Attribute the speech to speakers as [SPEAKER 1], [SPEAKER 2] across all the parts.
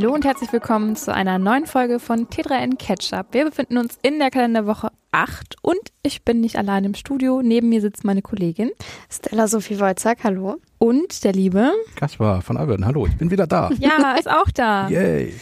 [SPEAKER 1] Hallo und herzlich willkommen zu einer neuen Folge von T3N Ketchup. Wir befinden uns in der Kalenderwoche 8 und ich bin nicht allein im Studio. Neben mir sitzt meine Kollegin
[SPEAKER 2] Stella Sophie Wolzack, hallo.
[SPEAKER 1] Und der liebe
[SPEAKER 3] Kaspar von Alberten, hallo, ich bin wieder da.
[SPEAKER 1] Ja, ist auch da.
[SPEAKER 3] Yay.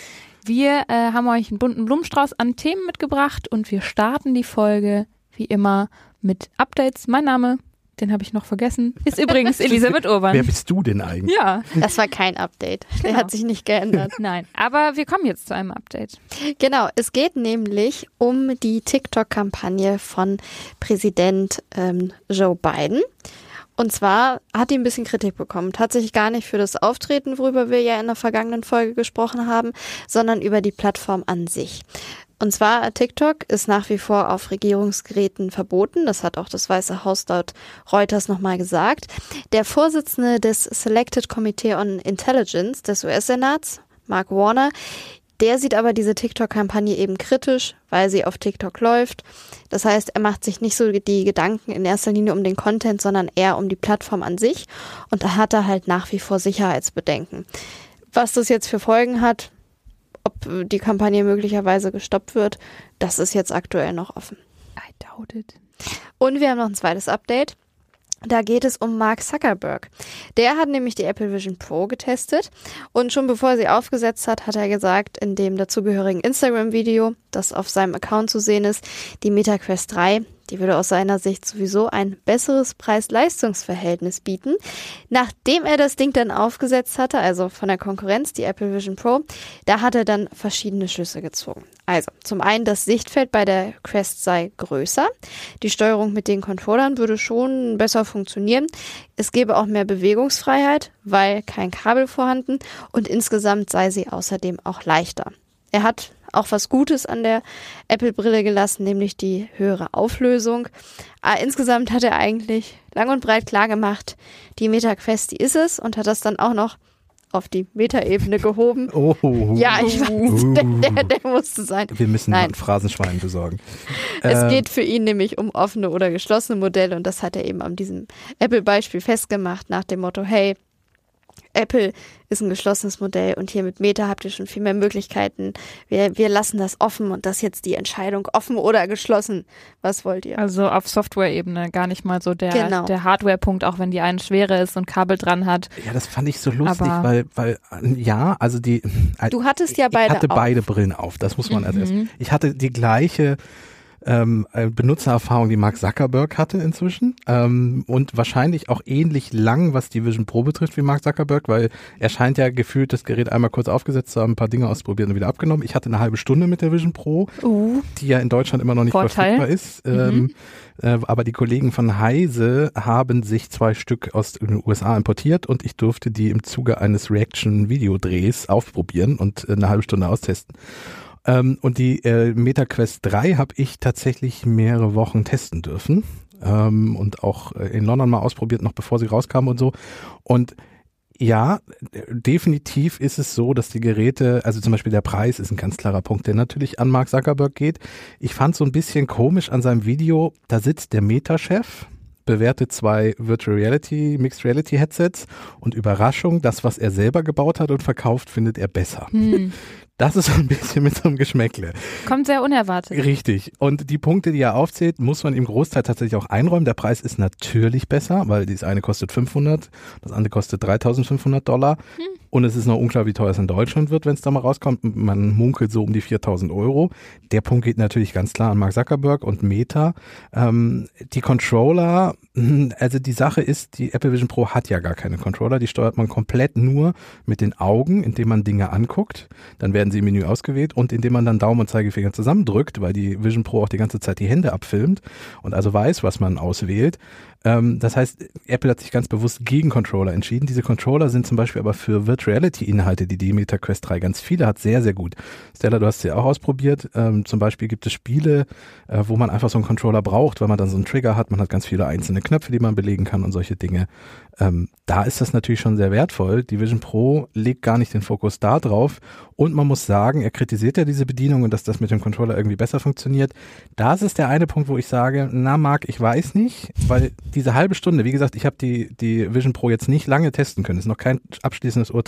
[SPEAKER 1] Wir äh, haben euch einen bunten Blumenstrauß an Themen mitgebracht und wir starten die Folge wie immer mit Updates. Mein Name den habe ich noch vergessen, ist übrigens Elisabeth Urban.
[SPEAKER 3] Wer bist du denn eigentlich?
[SPEAKER 1] Ja.
[SPEAKER 2] Das war kein Update. Der genau. hat sich nicht geändert.
[SPEAKER 1] Nein, aber wir kommen jetzt zu einem Update.
[SPEAKER 2] Genau, es geht nämlich um die TikTok-Kampagne von Präsident ähm, Joe Biden. Und zwar hat die ein bisschen Kritik bekommen. Tatsächlich gar nicht für das Auftreten, worüber wir ja in der vergangenen Folge gesprochen haben, sondern über die Plattform an sich. Und zwar TikTok ist nach wie vor auf Regierungsgeräten verboten. Das hat auch das Weiße Haus dort Reuters nochmal gesagt. Der Vorsitzende des Selected Committee on Intelligence des US-Senats, Mark Warner, der sieht aber diese TikTok-Kampagne eben kritisch, weil sie auf TikTok läuft. Das heißt, er macht sich nicht so die Gedanken in erster Linie um den Content, sondern eher um die Plattform an sich. Und da hat er halt nach wie vor Sicherheitsbedenken. Was das jetzt für Folgen hat, ob die Kampagne möglicherweise gestoppt wird, das ist jetzt aktuell noch offen.
[SPEAKER 1] I doubt it.
[SPEAKER 2] Und wir haben noch ein zweites Update. Da geht es um Mark Zuckerberg. Der hat nämlich die Apple Vision Pro getestet und schon bevor er sie aufgesetzt hat, hat er gesagt in dem dazugehörigen Instagram-Video, das auf seinem Account zu sehen ist, die MetaQuest 3, die würde aus seiner Sicht sowieso ein besseres Preis-Leistungs-Verhältnis bieten. Nachdem er das Ding dann aufgesetzt hatte, also von der Konkurrenz, die Apple Vision Pro, da hat er dann verschiedene Schlüsse gezogen. Also, zum einen, das Sichtfeld bei der Quest sei größer. Die Steuerung mit den Controllern würde schon besser funktionieren. Es gäbe auch mehr Bewegungsfreiheit, weil kein Kabel vorhanden und insgesamt sei sie außerdem auch leichter. Er hat auch was Gutes an der Apple-Brille gelassen, nämlich die höhere Auflösung. Aber ah, insgesamt hat er eigentlich lang und breit klar gemacht, die MetaQuest, die ist es und hat das dann auch noch auf die Metaebene gehoben.
[SPEAKER 3] Oh.
[SPEAKER 2] Ja, ich weiß, der, der, der musste sein.
[SPEAKER 3] Wir müssen Nein. Phrasenschwein besorgen.
[SPEAKER 2] Es äh, geht für ihn nämlich um offene oder geschlossene Modelle und das hat er eben an diesem Apple-Beispiel festgemacht nach dem Motto, hey, Apple ist ein geschlossenes Modell und hier mit Meta habt ihr schon viel mehr Möglichkeiten. Wir, wir lassen das offen und das jetzt die Entscheidung offen oder geschlossen. Was wollt ihr?
[SPEAKER 1] Also auf Software-Ebene gar nicht mal so der, genau. der Hardware-Punkt, auch wenn die eine schwere ist und Kabel dran hat.
[SPEAKER 3] Ja, das fand ich so lustig, Aber weil, weil, ja, also die.
[SPEAKER 2] Du hattest ja beide.
[SPEAKER 3] Ich hatte auf. beide Brillen auf, das muss man mhm. erst. Ich hatte die gleiche ähm, äh, Benutzererfahrung, die Mark Zuckerberg hatte inzwischen ähm, und wahrscheinlich auch ähnlich lang, was die Vision Pro betrifft wie Mark Zuckerberg, weil er scheint ja gefühlt das Gerät einmal kurz aufgesetzt zu haben, ein paar Dinge ausprobiert und wieder abgenommen. Ich hatte eine halbe Stunde mit der Vision Pro, uh, die ja in Deutschland immer noch nicht Vorteil. verfügbar ist. Mhm. Ähm, äh, aber die Kollegen von Heise haben sich zwei Stück aus den USA importiert und ich durfte die im Zuge eines Reaction-Videodrehs aufprobieren und eine halbe Stunde austesten. Ähm, und die äh, MetaQuest 3 habe ich tatsächlich mehrere Wochen testen dürfen ähm, und auch äh, in London mal ausprobiert, noch bevor sie rauskamen und so. Und ja, definitiv ist es so, dass die Geräte, also zum Beispiel der Preis ist ein ganz klarer Punkt, der natürlich an Mark Zuckerberg geht. Ich fand so ein bisschen komisch an seinem Video, da sitzt der Meta-Chef, bewertet zwei Virtual Reality, Mixed Reality Headsets und Überraschung, das, was er selber gebaut hat und verkauft, findet er besser. Hm. Das ist so ein bisschen mit so einem Geschmäckle.
[SPEAKER 1] Kommt sehr unerwartet.
[SPEAKER 3] Richtig. Und die Punkte, die er aufzählt, muss man im Großteil tatsächlich auch einräumen. Der Preis ist natürlich besser, weil das eine kostet 500, das andere kostet 3500 Dollar. Hm. Und es ist noch unklar, wie teuer es in Deutschland wird, wenn es da mal rauskommt. Man munkelt so um die 4000 Euro. Der Punkt geht natürlich ganz klar an Mark Zuckerberg und Meta. Ähm, die Controller, also die Sache ist, die Apple Vision Pro hat ja gar keine Controller. Die steuert man komplett nur mit den Augen, indem man Dinge anguckt. Dann werden sie im Menü ausgewählt und indem man dann Daumen und Zeigefinger zusammendrückt, weil die Vision Pro auch die ganze Zeit die Hände abfilmt und also weiß, was man auswählt. Ähm, das heißt, Apple hat sich ganz bewusst gegen Controller entschieden. Diese Controller sind zum Beispiel aber für Virtual Reality Inhalte, die die Meta Quest 3 ganz viele hat, sehr, sehr gut. Stella, du hast sie auch ausprobiert. Ähm, zum Beispiel gibt es Spiele, äh, wo man einfach so einen Controller braucht, weil man dann so einen Trigger hat. Man hat ganz viele einzelne Knöpfe, die man belegen kann und solche Dinge. Ähm, da ist das natürlich schon sehr wertvoll. Die Vision Pro legt gar nicht den Fokus da drauf. Und man muss muss sagen, er kritisiert ja diese Bedienung und dass das mit dem Controller irgendwie besser funktioniert. Das ist der eine Punkt, wo ich sage, na Marc, ich weiß nicht, weil diese halbe Stunde, wie gesagt, ich habe die, die Vision Pro jetzt nicht lange testen können, ist noch kein abschließendes Urteil.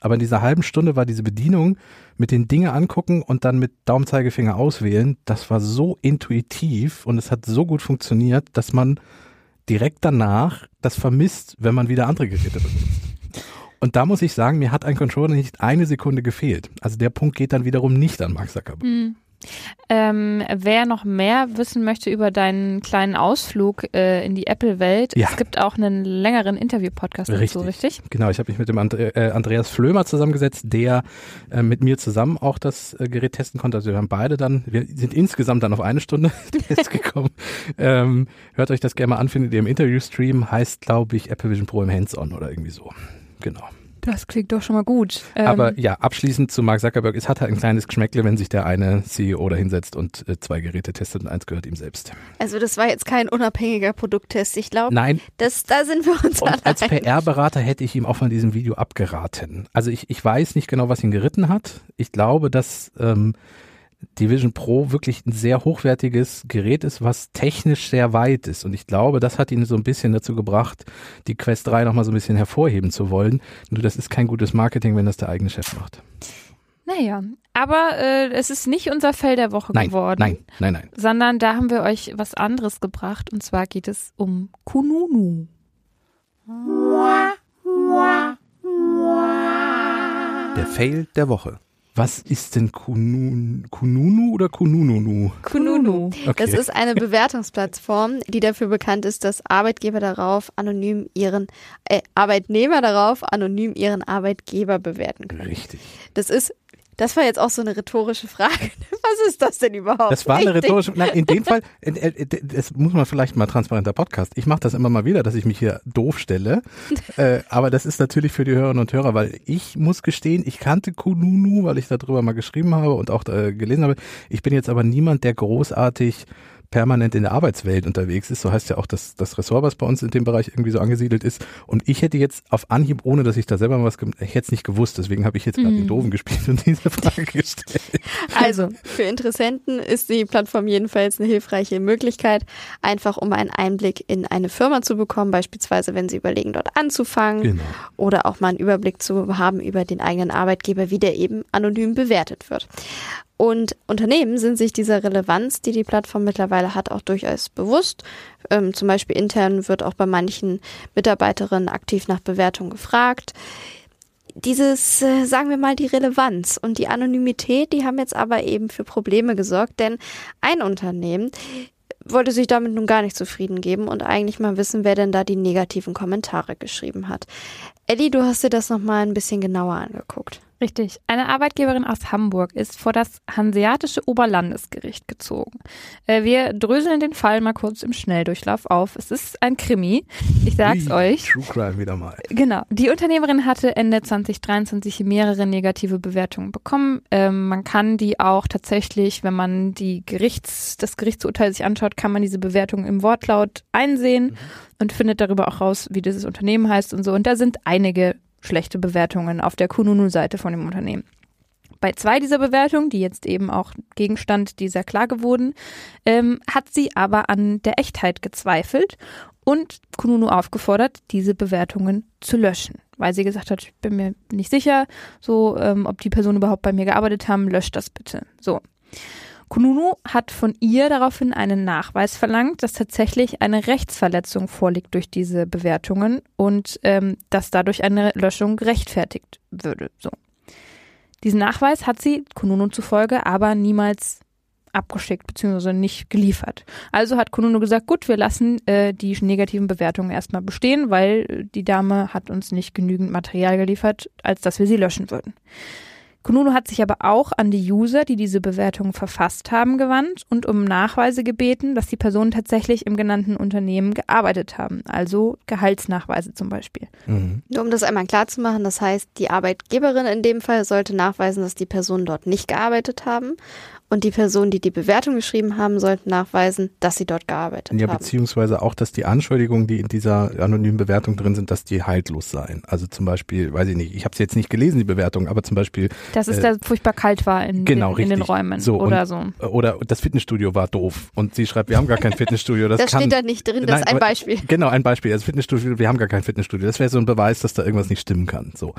[SPEAKER 3] Aber in dieser halben Stunde war diese Bedienung mit den Dinge angucken und dann mit Daumenzeigefinger auswählen, das war so intuitiv und es hat so gut funktioniert, dass man direkt danach das vermisst, wenn man wieder andere Geräte benutzt. Und da muss ich sagen, mir hat ein Controller nicht eine Sekunde gefehlt. Also der Punkt geht dann wiederum nicht an Mark Zuckerberg.
[SPEAKER 1] Mhm. Ähm, wer noch mehr wissen möchte über deinen kleinen Ausflug äh, in die Apple-Welt,
[SPEAKER 3] Ja.
[SPEAKER 1] es gibt auch einen längeren Interview-Podcast dazu, richtig?
[SPEAKER 3] Genau, ich habe mich mit dem And äh, Andreas Flömer zusammengesetzt, der äh, mit mir zusammen auch das äh, Gerät testen konnte. Also wir haben beide dann, wir sind insgesamt dann auf eine Stunde Test gekommen. Ähm, hört euch das gerne mal an, findet ihr im Interview-Stream, heißt glaube ich Apple Vision Pro im Hands-On oder irgendwie so. Genau.
[SPEAKER 1] Das klingt doch schon mal gut. Ähm,
[SPEAKER 3] Aber ja, abschließend zu Mark Zuckerberg, es hat halt ein kleines Geschmäckle, wenn sich der eine CEO da hinsetzt und äh, zwei Geräte testet und eins gehört ihm selbst.
[SPEAKER 2] Also das war jetzt kein unabhängiger Produkttest. Ich glaube,
[SPEAKER 3] Nein,
[SPEAKER 2] das, da sind wir uns
[SPEAKER 3] Und als
[SPEAKER 2] allein.
[SPEAKER 3] PR-Berater hätte ich ihm auch von diesem Video abgeraten. Also ich, ich weiß nicht genau, was ihn geritten hat. Ich glaube, dass ähm, die Vision Pro wirklich ein sehr hochwertiges Gerät ist, was technisch sehr weit ist. Und ich glaube, das hat ihn so ein bisschen dazu gebracht, die Quest 3 nochmal so ein bisschen hervorheben zu wollen. Nur das ist kein gutes Marketing, wenn das der eigene Chef macht.
[SPEAKER 1] Naja, aber äh, es ist nicht unser Fell der Woche
[SPEAKER 3] Nein,
[SPEAKER 1] geworden.
[SPEAKER 3] nein, nein, nein.
[SPEAKER 1] Sondern da haben wir euch was anderes gebracht und zwar geht es um Kununu.
[SPEAKER 4] Der Fail der Woche.
[SPEAKER 3] Was ist denn Kunun, Kununu oder Kunununu?
[SPEAKER 1] Kununu.
[SPEAKER 3] Okay.
[SPEAKER 2] Das ist eine Bewertungsplattform, die dafür bekannt ist, dass Arbeitgeber darauf anonym ihren äh, Arbeitnehmer darauf anonym ihren Arbeitgeber bewerten können.
[SPEAKER 3] Richtig.
[SPEAKER 2] Das ist das war jetzt auch so eine rhetorische Frage. Was ist das denn überhaupt?
[SPEAKER 3] Das war eine
[SPEAKER 2] Richtig.
[SPEAKER 3] rhetorische. Nein, in dem Fall, äh, äh, das muss man vielleicht mal transparenter Podcast. Ich mache das immer mal wieder, dass ich mich hier doof stelle. äh, aber das ist natürlich für die Hörerinnen und Hörer, weil ich muss gestehen, ich kannte Kununu, weil ich darüber mal geschrieben habe und auch äh, gelesen habe. Ich bin jetzt aber niemand, der großartig permanent in der Arbeitswelt unterwegs ist. So heißt ja auch das, das Ressort, was bei uns in dem Bereich irgendwie so angesiedelt ist. Und ich hätte jetzt auf Anhieb, ohne dass ich da selber mal was, ich hätte es nicht gewusst. Deswegen habe ich jetzt gerade den Doofen gespielt und diese Frage gestellt.
[SPEAKER 2] Also, für Interessenten ist die Plattform jedenfalls eine hilfreiche Möglichkeit, einfach um einen Einblick in eine Firma zu bekommen, beispielsweise wenn sie überlegen, dort anzufangen
[SPEAKER 3] Genau.
[SPEAKER 2] oder auch mal einen Überblick zu haben über den eigenen Arbeitgeber, wie der eben anonym bewertet wird. Und Unternehmen sind sich dieser Relevanz, die die Plattform mittlerweile hat, auch durchaus bewusst. Ähm, zum Beispiel intern wird auch bei manchen Mitarbeiterinnen aktiv nach Bewertung gefragt dieses, äh, sagen wir mal, die Relevanz und die Anonymität, die haben jetzt aber eben für Probleme gesorgt, denn ein Unternehmen wollte sich damit nun gar nicht zufrieden geben und eigentlich mal wissen, wer denn da die negativen Kommentare geschrieben hat. Elli, du hast dir das nochmal ein bisschen genauer angeguckt.
[SPEAKER 1] Richtig. Eine Arbeitgeberin aus Hamburg ist vor das Hanseatische Oberlandesgericht gezogen. Äh, wir dröseln den Fall mal kurz im Schnelldurchlauf auf. Es ist ein Krimi. Ich sag's
[SPEAKER 3] Ui,
[SPEAKER 1] euch.
[SPEAKER 3] True Crime wieder mal.
[SPEAKER 1] Genau. Die Unternehmerin hatte Ende 2023 mehrere negative Bewertungen bekommen. Ähm, man kann die auch tatsächlich, wenn man die Gerichts, das Gerichtsurteil sich anschaut, kann man diese Bewertungen im Wortlaut einsehen und findet darüber auch raus, wie dieses Unternehmen heißt und so. Und da sind einige schlechte Bewertungen auf der Kununu-Seite von dem Unternehmen. Bei zwei dieser Bewertungen, die jetzt eben auch Gegenstand dieser Klage wurden, ähm, hat sie aber an der Echtheit gezweifelt und Kununu aufgefordert, diese Bewertungen zu löschen, weil sie gesagt hat, ich bin mir nicht sicher, so ähm, ob die Personen überhaupt bei mir gearbeitet haben, löscht das bitte. So. Kununu hat von ihr daraufhin einen Nachweis verlangt, dass tatsächlich eine Rechtsverletzung vorliegt durch diese Bewertungen und ähm, dass dadurch eine Löschung gerechtfertigt würde. So. Diesen Nachweis hat sie Kununu zufolge aber niemals abgeschickt bzw. nicht geliefert. Also hat Kununu gesagt, gut, wir lassen äh, die negativen Bewertungen erstmal bestehen, weil die Dame hat uns nicht genügend Material geliefert, als dass wir sie löschen würden. Kununu hat sich aber auch an die User, die diese Bewertungen verfasst haben, gewandt und um Nachweise gebeten, dass die Personen tatsächlich im genannten Unternehmen gearbeitet haben, also Gehaltsnachweise zum Beispiel.
[SPEAKER 3] Mhm.
[SPEAKER 2] Nur um das einmal klar zu machen, das heißt, die Arbeitgeberin in dem Fall sollte nachweisen, dass die Personen dort nicht gearbeitet haben. Und die Personen, die die Bewertung geschrieben haben, sollten nachweisen, dass sie dort gearbeitet
[SPEAKER 3] ja,
[SPEAKER 2] haben.
[SPEAKER 3] beziehungsweise auch, dass die Anschuldigungen, die in dieser anonymen Bewertung drin sind, dass die haltlos seien. Also zum Beispiel, weiß ich nicht, ich habe es jetzt nicht gelesen, die Bewertung, aber zum Beispiel.
[SPEAKER 1] Dass es äh, da furchtbar kalt war in,
[SPEAKER 3] genau,
[SPEAKER 1] in, in den Räumen so, oder und, so.
[SPEAKER 3] Oder das Fitnessstudio war doof. Und sie schreibt, wir haben gar kein Fitnessstudio. Das,
[SPEAKER 2] das
[SPEAKER 3] kann,
[SPEAKER 2] steht da nicht drin, das nein, ist ein Beispiel.
[SPEAKER 3] Genau, ein Beispiel. Das Fitnessstudio, wir haben gar kein Fitnessstudio. Das wäre so ein Beweis, dass da irgendwas nicht stimmen kann. So.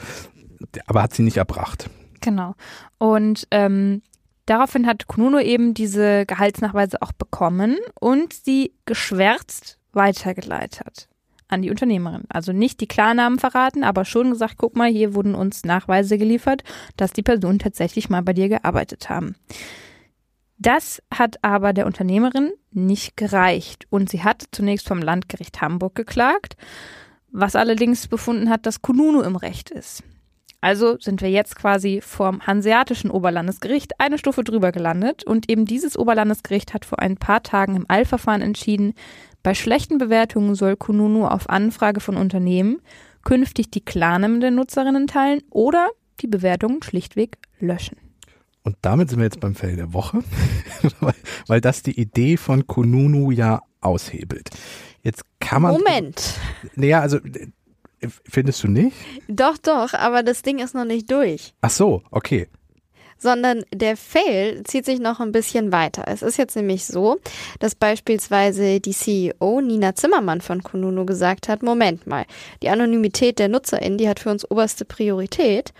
[SPEAKER 3] Aber hat sie nicht erbracht.
[SPEAKER 1] Genau. Und ähm, Daraufhin hat Kununo eben diese Gehaltsnachweise auch bekommen und sie geschwärzt weitergeleitet an die Unternehmerin. Also nicht die Klarnamen verraten, aber schon gesagt, guck mal, hier wurden uns Nachweise geliefert, dass die Personen tatsächlich mal bei dir gearbeitet haben. Das hat aber der Unternehmerin nicht gereicht und sie hat zunächst vom Landgericht Hamburg geklagt, was allerdings befunden hat, dass Kununu im Recht ist. Also sind wir jetzt quasi vom Hanseatischen Oberlandesgericht eine Stufe drüber gelandet und eben dieses Oberlandesgericht hat vor ein paar Tagen im Eilverfahren entschieden, bei schlechten Bewertungen soll Kununu auf Anfrage von Unternehmen künftig die Klarnamen der Nutzerinnen teilen oder die Bewertungen schlichtweg löschen.
[SPEAKER 3] Und damit sind wir jetzt beim Fell der Woche, weil, weil das die Idee von Kununu ja aushebelt. Jetzt kann man.
[SPEAKER 2] Moment.
[SPEAKER 3] Naja, also Findest du nicht?
[SPEAKER 2] Doch, doch, aber das Ding ist noch nicht durch.
[SPEAKER 3] Ach so, okay.
[SPEAKER 2] Sondern der Fail zieht sich noch ein bisschen weiter. Es ist jetzt nämlich so, dass beispielsweise die CEO Nina Zimmermann von Kununu gesagt hat, Moment mal, die Anonymität der NutzerInnen, die hat für uns oberste Priorität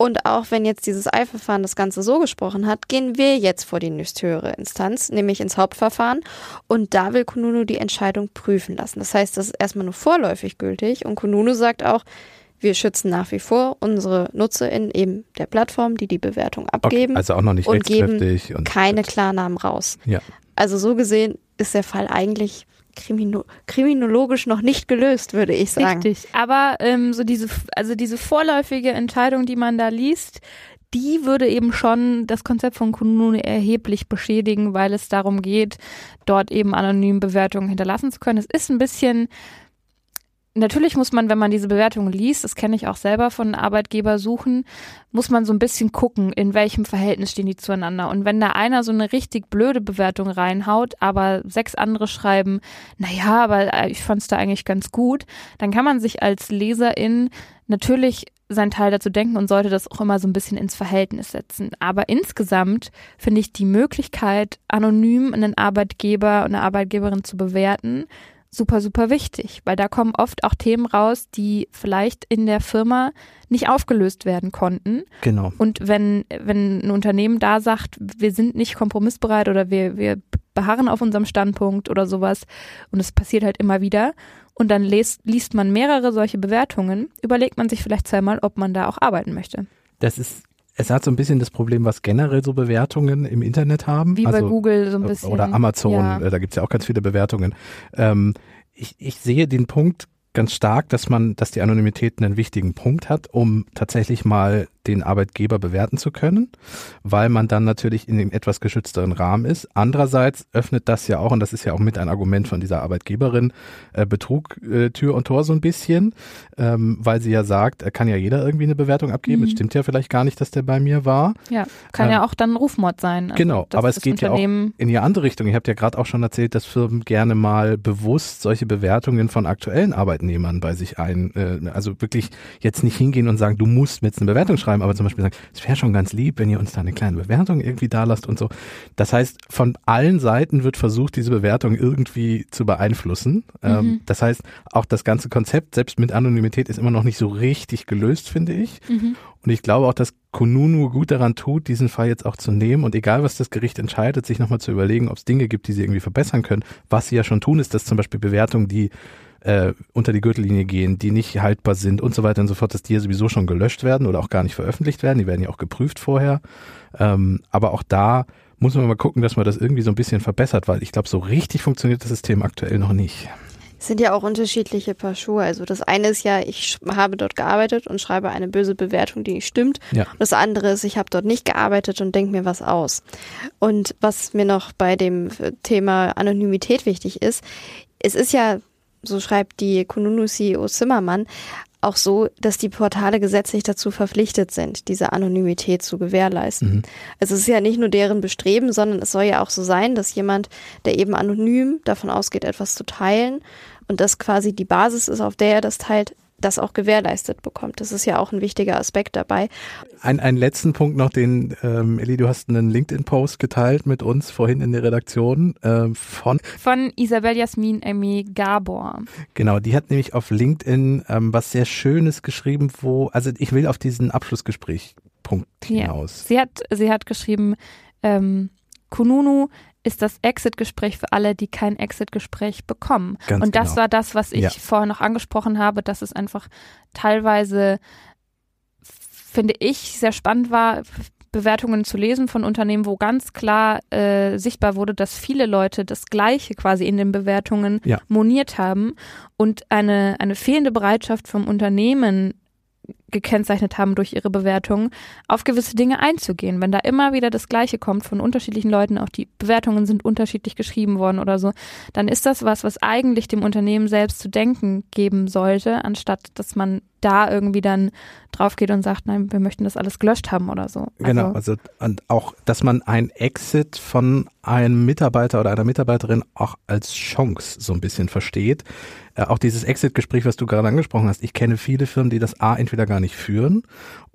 [SPEAKER 2] und auch wenn jetzt dieses Eilverfahren das Ganze so gesprochen hat, gehen wir jetzt vor die nächsthöhere Instanz, nämlich ins Hauptverfahren. Und da will Kununu die Entscheidung prüfen lassen. Das heißt, das ist erstmal nur vorläufig gültig. Und Kununu sagt auch, wir schützen nach wie vor unsere NutzerInnen eben der Plattform, die die Bewertung abgeben.
[SPEAKER 3] Okay, also auch noch nicht
[SPEAKER 2] und geben
[SPEAKER 3] und
[SPEAKER 2] keine Klarnamen raus.
[SPEAKER 3] Ja.
[SPEAKER 2] Also so gesehen ist der Fall eigentlich Krimino kriminologisch noch nicht gelöst, würde ich sagen.
[SPEAKER 1] Richtig, aber ähm, so diese, also diese vorläufige Entscheidung, die man da liest, die würde eben schon das Konzept von Kununu erheblich beschädigen, weil es darum geht, dort eben anonym Bewertungen hinterlassen zu können. Es ist ein bisschen natürlich muss man, wenn man diese Bewertungen liest, das kenne ich auch selber von Arbeitgebersuchen, muss man so ein bisschen gucken, in welchem Verhältnis stehen die zueinander. Und wenn da einer so eine richtig blöde Bewertung reinhaut, aber sechs andere schreiben, naja, aber äh, ich fand es da eigentlich ganz gut, dann kann man sich als Leserin natürlich sein Teil dazu denken und sollte das auch immer so ein bisschen ins Verhältnis setzen. Aber insgesamt finde ich die Möglichkeit, anonym einen Arbeitgeber und eine Arbeitgeberin zu bewerten, super, super wichtig, weil da kommen oft auch Themen raus, die vielleicht in der Firma nicht aufgelöst werden konnten.
[SPEAKER 3] Genau.
[SPEAKER 1] Und wenn, wenn ein Unternehmen da sagt, wir sind nicht kompromissbereit oder wir, wir beharren auf unserem Standpunkt oder sowas, und es passiert halt immer wieder, und dann liest, liest man mehrere solche Bewertungen, überlegt man sich vielleicht zweimal, ob man da auch arbeiten möchte.
[SPEAKER 3] Das ist es hat so ein bisschen das Problem, was generell so Bewertungen im Internet haben.
[SPEAKER 1] Wie
[SPEAKER 3] also,
[SPEAKER 1] bei Google so ein bisschen.
[SPEAKER 3] Oder Amazon,
[SPEAKER 1] ja.
[SPEAKER 3] Äh, da gibt's ja auch ganz viele Bewertungen. Ähm, ich, ich sehe den Punkt ganz stark, dass man, dass die Anonymität einen wichtigen Punkt hat, um tatsächlich mal den Arbeitgeber bewerten zu können, weil man dann natürlich in dem etwas geschützteren Rahmen ist. Andererseits öffnet das ja auch, und das ist ja auch mit ein Argument von dieser Arbeitgeberin, äh, Betrug äh, Tür und Tor so ein bisschen, ähm, weil sie ja sagt, er kann ja jeder irgendwie eine Bewertung abgeben. Es mhm. stimmt ja vielleicht gar nicht, dass der bei mir war.
[SPEAKER 1] Ja, kann ähm, ja auch dann Rufmord sein.
[SPEAKER 3] Also genau, aber es geht ja auch in die andere Richtung. Ihr habt ja gerade auch schon erzählt, dass Firmen gerne mal bewusst solche Bewertungen von aktuellen Arbeitnehmern bei sich ein, äh, also wirklich jetzt nicht hingehen und sagen, du musst mir jetzt eine Bewertung schreiben, schreiben, aber zum Beispiel sagen, es wäre schon ganz lieb, wenn ihr uns da eine kleine Bewertung irgendwie da lasst und so. Das heißt, von allen Seiten wird versucht, diese Bewertung irgendwie zu beeinflussen. Ähm, mhm. Das heißt, auch das ganze Konzept, selbst mit Anonymität, ist immer noch nicht so richtig gelöst, finde ich. Mhm. Und ich glaube auch, dass Kununu gut daran tut, diesen Fall jetzt auch zu nehmen und egal, was das Gericht entscheidet, sich nochmal zu überlegen, ob es Dinge gibt, die sie irgendwie verbessern können. Was sie ja schon tun, ist, dass zum Beispiel Bewertungen, die äh, unter die Gürtellinie gehen, die nicht haltbar sind und so weiter und so fort, dass die ja sowieso schon gelöscht werden oder auch gar nicht veröffentlicht werden. Die werden ja auch geprüft vorher. Ähm, aber auch da muss man mal gucken, dass man das irgendwie so ein bisschen verbessert, weil ich glaube, so richtig funktioniert das System aktuell noch nicht.
[SPEAKER 2] Es sind ja auch unterschiedliche Paar Schuhe. Also das eine ist ja, ich habe dort gearbeitet und schreibe eine böse Bewertung, die nicht stimmt. Ja. Das andere ist, ich habe dort nicht gearbeitet und denke mir was aus. Und was mir noch bei dem Thema Anonymität wichtig ist, es ist ja so schreibt die Kununu-CEO Zimmermann, auch so, dass die Portale gesetzlich dazu verpflichtet sind, diese Anonymität zu gewährleisten. Mhm. Also es ist ja nicht nur deren Bestreben, sondern es soll ja auch so sein, dass jemand, der eben anonym davon ausgeht, etwas zu teilen und das quasi die Basis ist, auf der er das teilt, das auch gewährleistet bekommt. Das ist ja auch ein wichtiger Aspekt dabei.
[SPEAKER 3] Ein, einen letzten Punkt noch, den ähm, Elli, du hast einen LinkedIn-Post geteilt mit uns vorhin in der Redaktion äh, von
[SPEAKER 1] von Isabel Jasmin Emi Gabor.
[SPEAKER 3] Genau, die hat nämlich auf LinkedIn ähm, was sehr Schönes geschrieben, wo also ich will auf diesen Abschlussgespräch Punkt hinaus.
[SPEAKER 1] Ja. Sie hat sie hat geschrieben ähm, Kununu ist das Exit-Gespräch für alle, die kein Exit-Gespräch bekommen. Ganz und das genau. war das, was ich ja. vorher noch angesprochen habe, dass es einfach teilweise, finde ich, sehr spannend war, Bewertungen zu lesen von Unternehmen, wo ganz klar äh, sichtbar wurde, dass viele Leute das Gleiche quasi in den Bewertungen ja. moniert haben und eine, eine fehlende Bereitschaft vom Unternehmen gekennzeichnet haben durch ihre Bewertungen, auf gewisse Dinge einzugehen. Wenn da immer wieder das Gleiche kommt von unterschiedlichen Leuten, auch die Bewertungen sind unterschiedlich geschrieben worden oder so, dann ist das was, was eigentlich dem Unternehmen selbst zu denken geben sollte, anstatt dass man da irgendwie dann drauf geht und sagt, nein, wir möchten das alles gelöscht haben oder so.
[SPEAKER 3] Genau, also, also und auch, dass man ein Exit von einem Mitarbeiter oder einer Mitarbeiterin auch als Chance so ein bisschen versteht. Äh, auch dieses Exit-Gespräch, was du gerade angesprochen hast. Ich kenne viele Firmen, die das A entweder gar nicht führen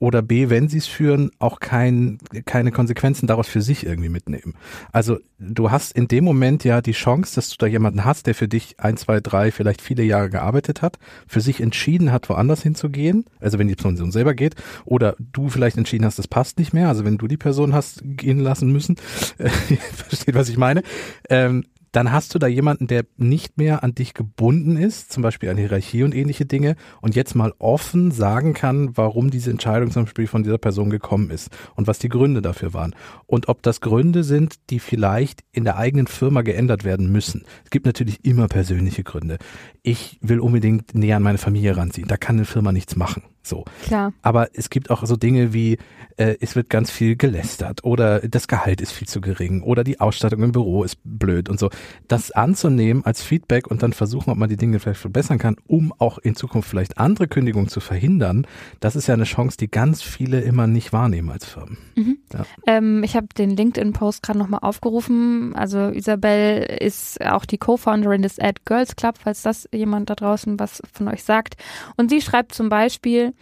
[SPEAKER 3] oder B, wenn sie es führen, auch kein, keine Konsequenzen daraus für sich irgendwie mitnehmen. Also du hast in dem Moment ja die Chance, dass du da jemanden hast, der für dich ein, zwei, drei, vielleicht viele Jahre gearbeitet hat, für sich entschieden hat, woanders hinzugehen, also wenn die Person selber geht, oder du vielleicht entschieden hast, das passt nicht mehr, also wenn du die Person hast gehen lassen müssen, versteht, was ich meine, ähm, dann hast du da jemanden, der nicht mehr an dich gebunden ist, zum Beispiel an Hierarchie und ähnliche Dinge, und jetzt mal offen sagen kann, warum diese Entscheidung zum Beispiel von dieser Person gekommen ist und was die Gründe dafür waren. Und ob das Gründe sind, die vielleicht in der eigenen Firma geändert werden müssen. Es gibt natürlich immer persönliche Gründe. Ich will unbedingt näher an meine Familie ranziehen. Da kann eine Firma nichts machen. So.
[SPEAKER 1] Klar.
[SPEAKER 3] Aber es gibt auch so Dinge wie, äh, es wird ganz viel gelästert oder das Gehalt ist viel zu gering oder die Ausstattung im Büro ist blöd und so. Das anzunehmen als Feedback und dann versuchen, ob man die Dinge vielleicht verbessern kann, um auch in Zukunft vielleicht andere Kündigungen zu verhindern, das ist ja eine Chance, die ganz viele immer nicht wahrnehmen als Firmen.
[SPEAKER 1] Mhm. Ja. Ähm, ich habe den LinkedIn-Post gerade nochmal aufgerufen. Also Isabel ist auch die Co-Founderin des Ad Girls Club, falls das jemand da draußen was von euch sagt. Und sie schreibt zum Beispiel,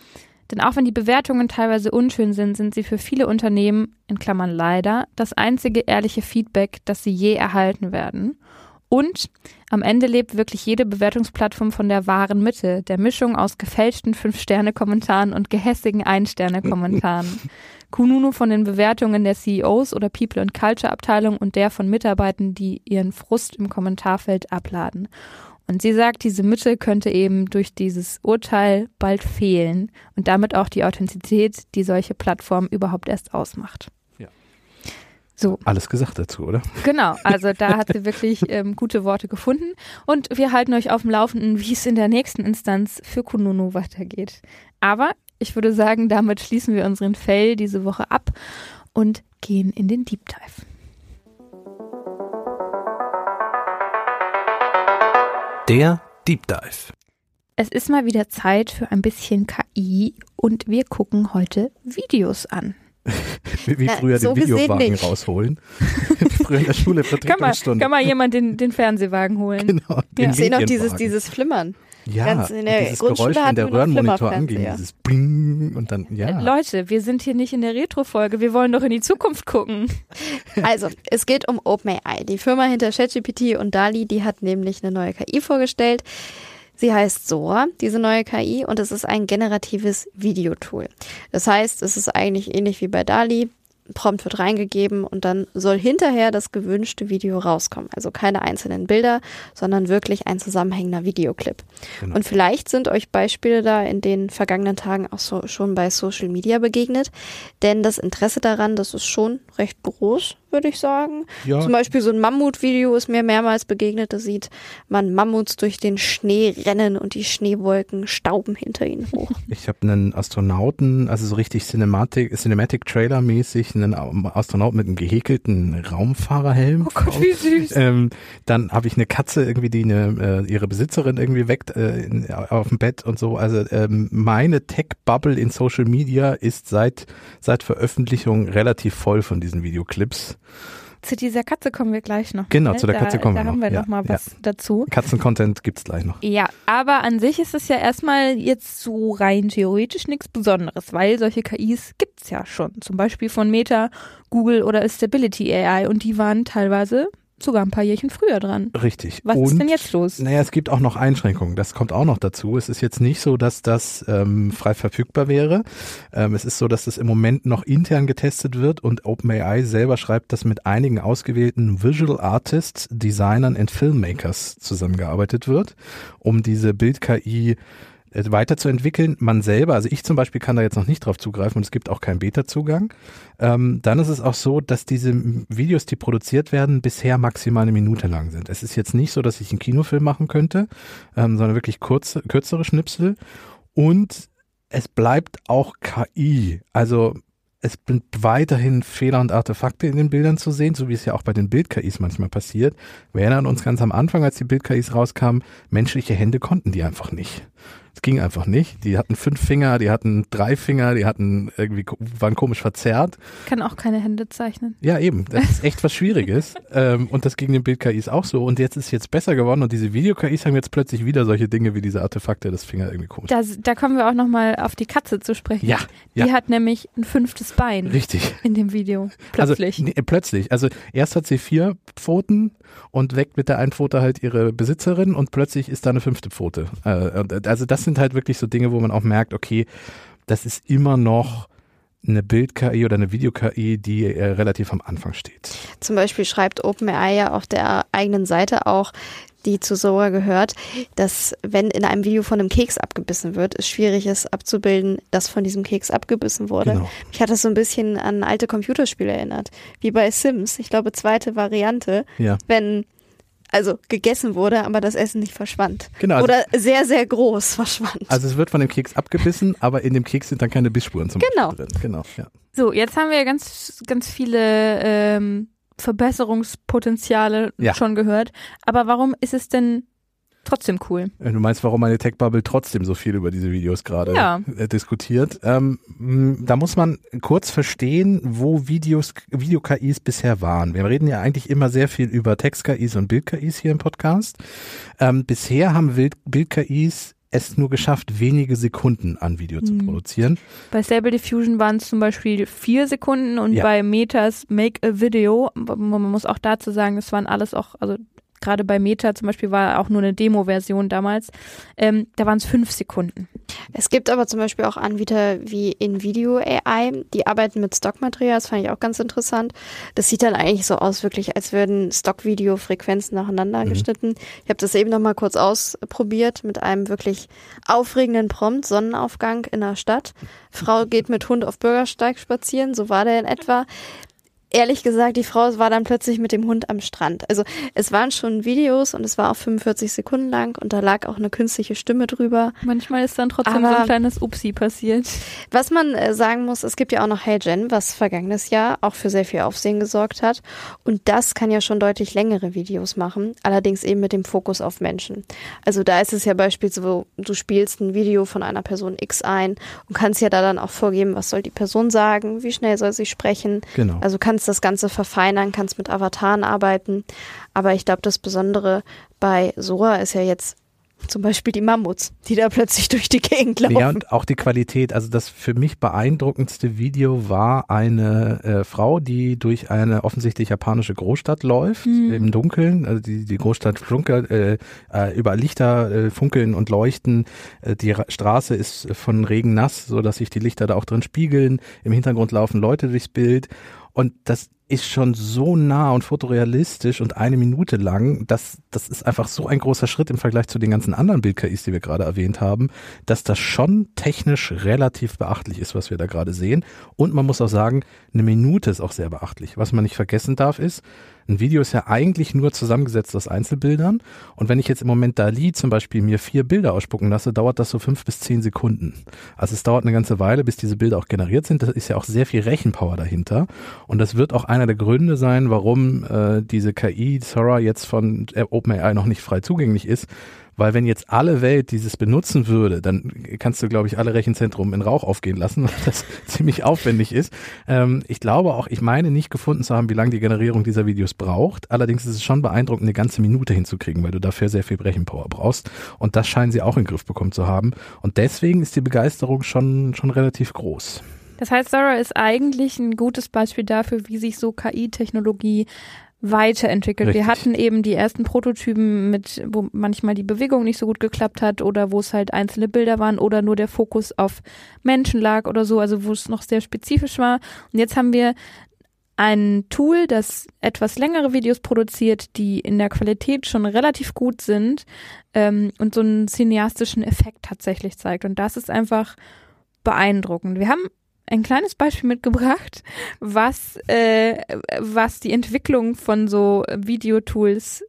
[SPEAKER 1] denn auch wenn die Bewertungen teilweise unschön sind, sind sie für viele Unternehmen, in Klammern leider, das einzige ehrliche Feedback, das sie je erhalten werden. Und am Ende lebt wirklich jede Bewertungsplattform von der wahren Mitte, der Mischung aus gefälschten Fünf-Sterne-Kommentaren und gehässigen Ein-Sterne-Kommentaren. Kununu von den Bewertungen der CEOs oder People and Culture Abteilung und der von Mitarbeitern, die ihren Frust im Kommentarfeld abladen. Und sie sagt, diese Mitte könnte eben durch dieses Urteil bald fehlen und damit auch die Authentizität, die solche Plattformen überhaupt erst ausmacht.
[SPEAKER 3] Ja. So. Alles gesagt dazu, oder?
[SPEAKER 1] Genau, also da hat sie wirklich ähm, gute Worte gefunden. Und wir halten euch auf dem Laufenden, wie es in der nächsten Instanz für Kununu weitergeht. Aber ich würde sagen, damit schließen wir unseren Fail diese Woche ab und gehen in den Deep Dive.
[SPEAKER 4] Der Deep Dive.
[SPEAKER 1] Es ist mal wieder Zeit für ein bisschen KI und wir gucken heute Videos an.
[SPEAKER 3] wie, wie früher so den Videowagen rausholen. früher in der Schule Vertretungsstunde.
[SPEAKER 1] Kann mal, kann mal jemand den, den Fernsehwagen holen? Genau.
[SPEAKER 2] Den ja. Ich sehe noch dieses, dieses Flimmern.
[SPEAKER 3] Ja, Ganz in der dieses Geräusch, wenn der Röhrenmonitor anging, dieses Bling und dann, ja.
[SPEAKER 1] Äh, Leute, wir sind hier nicht in der Retro-Folge, wir wollen doch in die Zukunft gucken.
[SPEAKER 2] Also, es geht um OpenAI. Die Firma hinter ChatGPT und DALI, die hat nämlich eine neue KI vorgestellt. Sie heißt Sora, diese neue KI, und es ist ein generatives Videotool. Das heißt, es ist eigentlich ähnlich wie bei DALI. Prompt wird reingegeben und dann soll hinterher das gewünschte Video rauskommen. Also keine einzelnen Bilder, sondern wirklich ein zusammenhängender Videoclip. Genau. Und vielleicht sind euch Beispiele da in den vergangenen Tagen auch so schon bei Social Media begegnet, denn das Interesse daran, das ist schon recht groß, würde ich sagen.
[SPEAKER 3] Ja.
[SPEAKER 2] Zum Beispiel so ein Mammut-Video ist mir mehrmals begegnet. Da sieht man Mammuts durch den Schnee rennen und die Schneewolken stauben hinter ihnen hoch.
[SPEAKER 3] Ich habe einen Astronauten, also so richtig Cinematic, Cinematic Trailer mäßig, einen Astronauten mit einem gehäkelten Raumfahrerhelm.
[SPEAKER 1] Oh Gott, wie süß.
[SPEAKER 3] Ähm, dann habe ich eine Katze irgendwie, die eine, äh, ihre Besitzerin irgendwie weckt äh, auf dem Bett und so. Also ähm, meine Tech-Bubble in Social Media ist seit seit Veröffentlichung relativ voll von diesen Videoclips.
[SPEAKER 1] Zu dieser Katze kommen wir gleich noch.
[SPEAKER 3] Genau,
[SPEAKER 1] ne?
[SPEAKER 3] zu der Katze
[SPEAKER 1] da,
[SPEAKER 3] kommen
[SPEAKER 1] da
[SPEAKER 3] wir
[SPEAKER 1] haben
[SPEAKER 3] noch.
[SPEAKER 1] wir
[SPEAKER 3] Ja,
[SPEAKER 1] noch mal
[SPEAKER 3] ja.
[SPEAKER 1] was dazu.
[SPEAKER 3] Katzen-Content gibt's gleich noch.
[SPEAKER 1] Ja, aber an sich ist es ja erstmal jetzt so rein theoretisch nichts Besonderes, weil solche KIs gibt's ja schon. Zum Beispiel von Meta, Google oder Stability AI und die waren teilweise sogar ein paar Jährchen früher dran.
[SPEAKER 3] Richtig.
[SPEAKER 1] Was
[SPEAKER 3] und,
[SPEAKER 1] ist denn jetzt los?
[SPEAKER 3] Naja, es gibt auch noch Einschränkungen. Das kommt auch noch dazu. Es ist jetzt nicht so, dass das ähm, frei verfügbar wäre. Ähm, es ist so, dass das im Moment noch intern getestet wird und OpenAI selber schreibt, dass mit einigen ausgewählten Visual Artists, Designern und Filmmakers zusammengearbeitet wird, um diese Bild-KI weiterzuentwickeln. Man selber, also ich zum Beispiel kann da jetzt noch nicht drauf zugreifen und es gibt auch keinen Beta-Zugang. Ähm, dann ist es auch so, dass diese Videos, die produziert werden, bisher maximal eine Minute lang sind. Es ist jetzt nicht so, dass ich einen Kinofilm machen könnte, ähm, sondern wirklich kurze, kürzere Schnipsel und es bleibt auch KI. Also es sind weiterhin Fehler und Artefakte in den Bildern zu sehen, so wie es ja auch bei den Bild-KIs manchmal passiert. Wir erinnern uns ganz am Anfang, als die Bild-KIs rauskamen, menschliche Hände konnten die einfach nicht. Es ging einfach nicht. Die hatten fünf Finger, die hatten drei Finger, die hatten irgendwie, waren komisch verzerrt.
[SPEAKER 1] Kann auch keine Hände zeichnen.
[SPEAKER 3] Ja, eben. Das ist echt was Schwieriges. ähm, und das ging den Bild-KIs auch so. Und jetzt ist es jetzt besser geworden und diese Video-KIs haben jetzt plötzlich wieder solche Dinge wie diese Artefakte, das Finger irgendwie komisch.
[SPEAKER 1] Da, da kommen wir auch nochmal auf die Katze zu sprechen.
[SPEAKER 3] Ja,
[SPEAKER 1] Die
[SPEAKER 3] ja.
[SPEAKER 1] hat nämlich ein fünftes Bein
[SPEAKER 3] Richtig.
[SPEAKER 1] in dem Video. Plötzlich.
[SPEAKER 3] Also, nee, plötzlich. Also erst hat sie vier Pfoten und weckt mit der einen Pfote halt ihre Besitzerin und plötzlich ist da eine fünfte Pfote. Äh, und, also das sind halt wirklich so Dinge, wo man auch merkt, okay, das ist immer noch eine Bild-KI oder eine Video-KI, die äh, relativ am Anfang steht.
[SPEAKER 2] Zum Beispiel schreibt OpenAI ja auf der eigenen Seite auch, die zu Sora gehört, dass wenn in einem Video von einem Keks abgebissen wird, es schwierig ist abzubilden, dass von diesem Keks abgebissen wurde.
[SPEAKER 3] Genau.
[SPEAKER 2] Mich hat das so ein bisschen an alte Computerspiele erinnert, wie bei Sims. Ich glaube, zweite Variante,
[SPEAKER 3] Ja.
[SPEAKER 2] wenn also gegessen wurde, aber das Essen nicht verschwand.
[SPEAKER 3] Genau, also-
[SPEAKER 2] Oder sehr, sehr groß verschwand.
[SPEAKER 3] Also es wird von dem Keks abgebissen, aber in dem Keks sind dann keine Bissspuren zum
[SPEAKER 2] Genau.
[SPEAKER 3] Beispiel drin. Genau. Ja.
[SPEAKER 1] So, jetzt haben wir ganz, ganz viele ähm, Verbesserungspotenziale
[SPEAKER 3] Ja.
[SPEAKER 1] schon gehört. Aber warum ist es denn trotzdem cool?
[SPEAKER 3] Äh, Du meinst, warum meine Tech-Bubble trotzdem so viel über diese Videos gerade
[SPEAKER 1] Ja.
[SPEAKER 3] äh, diskutiert? Ähm, mh, da muss man kurz verstehen, wo Videos, Video-KIs bisher waren. Wir reden ja eigentlich immer sehr viel über Text-KIs und Bild-KIs hier im Podcast. Ähm, bisher haben Bild- Bild-KIs es nur geschafft, wenige Sekunden an Video zu
[SPEAKER 1] Hm.
[SPEAKER 3] produzieren.
[SPEAKER 1] Bei Stable Diffusion waren es zum Beispiel vier Sekunden und
[SPEAKER 3] Ja.
[SPEAKER 1] bei Metas Make a Video, man muss auch dazu sagen, es waren alles auch, also gerade bei Meta zum Beispiel war auch nur eine Demo-Version damals, ähm, da waren es fünf Sekunden.
[SPEAKER 2] Es gibt aber zum Beispiel auch Anbieter wie InVideo AI, die arbeiten mit Stockmaterial, das fand ich auch ganz interessant. Das sieht dann eigentlich so aus, wirklich, als würden Stockvideo-Frequenzen nacheinander
[SPEAKER 3] Mhm.
[SPEAKER 2] geschnitten. Ich habe das eben noch mal kurz ausprobiert mit einem wirklich aufregenden Prompt, Sonnenaufgang in der Stadt. Frau geht mit Hund auf Bürgersteig spazieren, so war der in etwa. Ehrlich gesagt, die Frau war dann plötzlich mit dem Hund am Strand. Also es waren schon Videos und es war auch 45 Sekunden lang und da lag auch eine künstliche Stimme drüber.
[SPEAKER 1] Manchmal ist dann trotzdem so
[SPEAKER 2] Aber-
[SPEAKER 1] ein kleines Upsi passiert.
[SPEAKER 2] Was man äh, sagen muss, es gibt ja auch noch Hey Jen, was vergangenes Jahr auch für sehr viel Aufsehen gesorgt hat. Und das kann ja schon deutlich längere Videos machen, allerdings eben mit dem Fokus auf Menschen. Also da ist es ja beispielsweise, so, du spielst ein Video von einer Person X ein und kannst ja da dann auch vorgeben, was soll die Person sagen, wie schnell soll sie sprechen.
[SPEAKER 3] Genau.
[SPEAKER 2] Also kannst das Ganze verfeinern, kannst mit Avataren arbeiten. Aber ich glaube, das Besondere bei Sora ist ja jetzt zum Beispiel die Mammuts, die da plötzlich durch die Gegend laufen.
[SPEAKER 3] Ja, und auch die Qualität. Also das für mich beeindruckendste Video war eine äh, Frau, die durch eine offensichtlich japanische Großstadt läuft,
[SPEAKER 1] Mhm.
[SPEAKER 3] im Dunkeln. Also die, die Großstadt flunkert, äh, äh, überall Lichter äh, funkeln und leuchten. Äh, die Ra Straße ist von Regen nass, so dass sich die Lichter da auch drin spiegeln. Im Hintergrund laufen Leute durchs Bild. Und das ist schon so nah und fotorealistisch und eine Minute lang, dass das ist einfach so ein großer Schritt im Vergleich zu den ganzen anderen Bild-KIs, die wir gerade erwähnt haben, dass das schon technisch relativ beachtlich ist, was wir da gerade sehen. Und man muss auch sagen, eine Minute ist auch sehr beachtlich. Was man nicht vergessen darf, ist, ein Video ist ja eigentlich nur zusammengesetzt aus Einzelbildern. Und wenn ich jetzt im Moment Dali zum Beispiel mir vier Bilder ausspucken lasse, dauert das so fünf bis zehn Sekunden. Also es dauert eine ganze Weile, bis diese Bilder auch generiert sind. Das ist ja auch sehr viel Rechenpower dahinter. Und das wird auch einer der Gründe sein, warum äh, diese KI Sora jetzt von OpenAI noch nicht frei zugänglich ist, weil wenn jetzt alle Welt dieses benutzen würde, dann kannst du, glaube ich, alle Rechenzentren in Rauch aufgehen lassen, weil das ziemlich aufwendig ist. Ähm, ich glaube auch, ich meine nicht gefunden zu haben, wie lange die Generierung dieser Videos braucht. Allerdings ist es schon beeindruckend, eine ganze Minute hinzukriegen, weil du dafür sehr viel Brechenpower brauchst. Und das scheinen sie auch in den Griff bekommen zu haben. Und deswegen ist die Begeisterung schon, schon relativ groß.
[SPEAKER 1] Das heißt, Sarah ist eigentlich ein gutes Beispiel dafür, wie sich so KI-Technologie weiterentwickelt. Richtig. Wir hatten eben die ersten Prototypen mit, wo manchmal die Bewegung nicht so gut geklappt hat oder wo es halt einzelne Bilder waren oder nur der Fokus auf Menschen lag oder so, also wo es noch sehr spezifisch war. Und jetzt haben wir ein Tool, das etwas längere Videos produziert, die in der Qualität schon relativ gut sind ähm, und so einen cineastischen Effekt tatsächlich zeigt. Und das ist einfach beeindruckend. Wir haben ein kleines Beispiel mitgebracht, was, äh, was die Entwicklung von so Videotools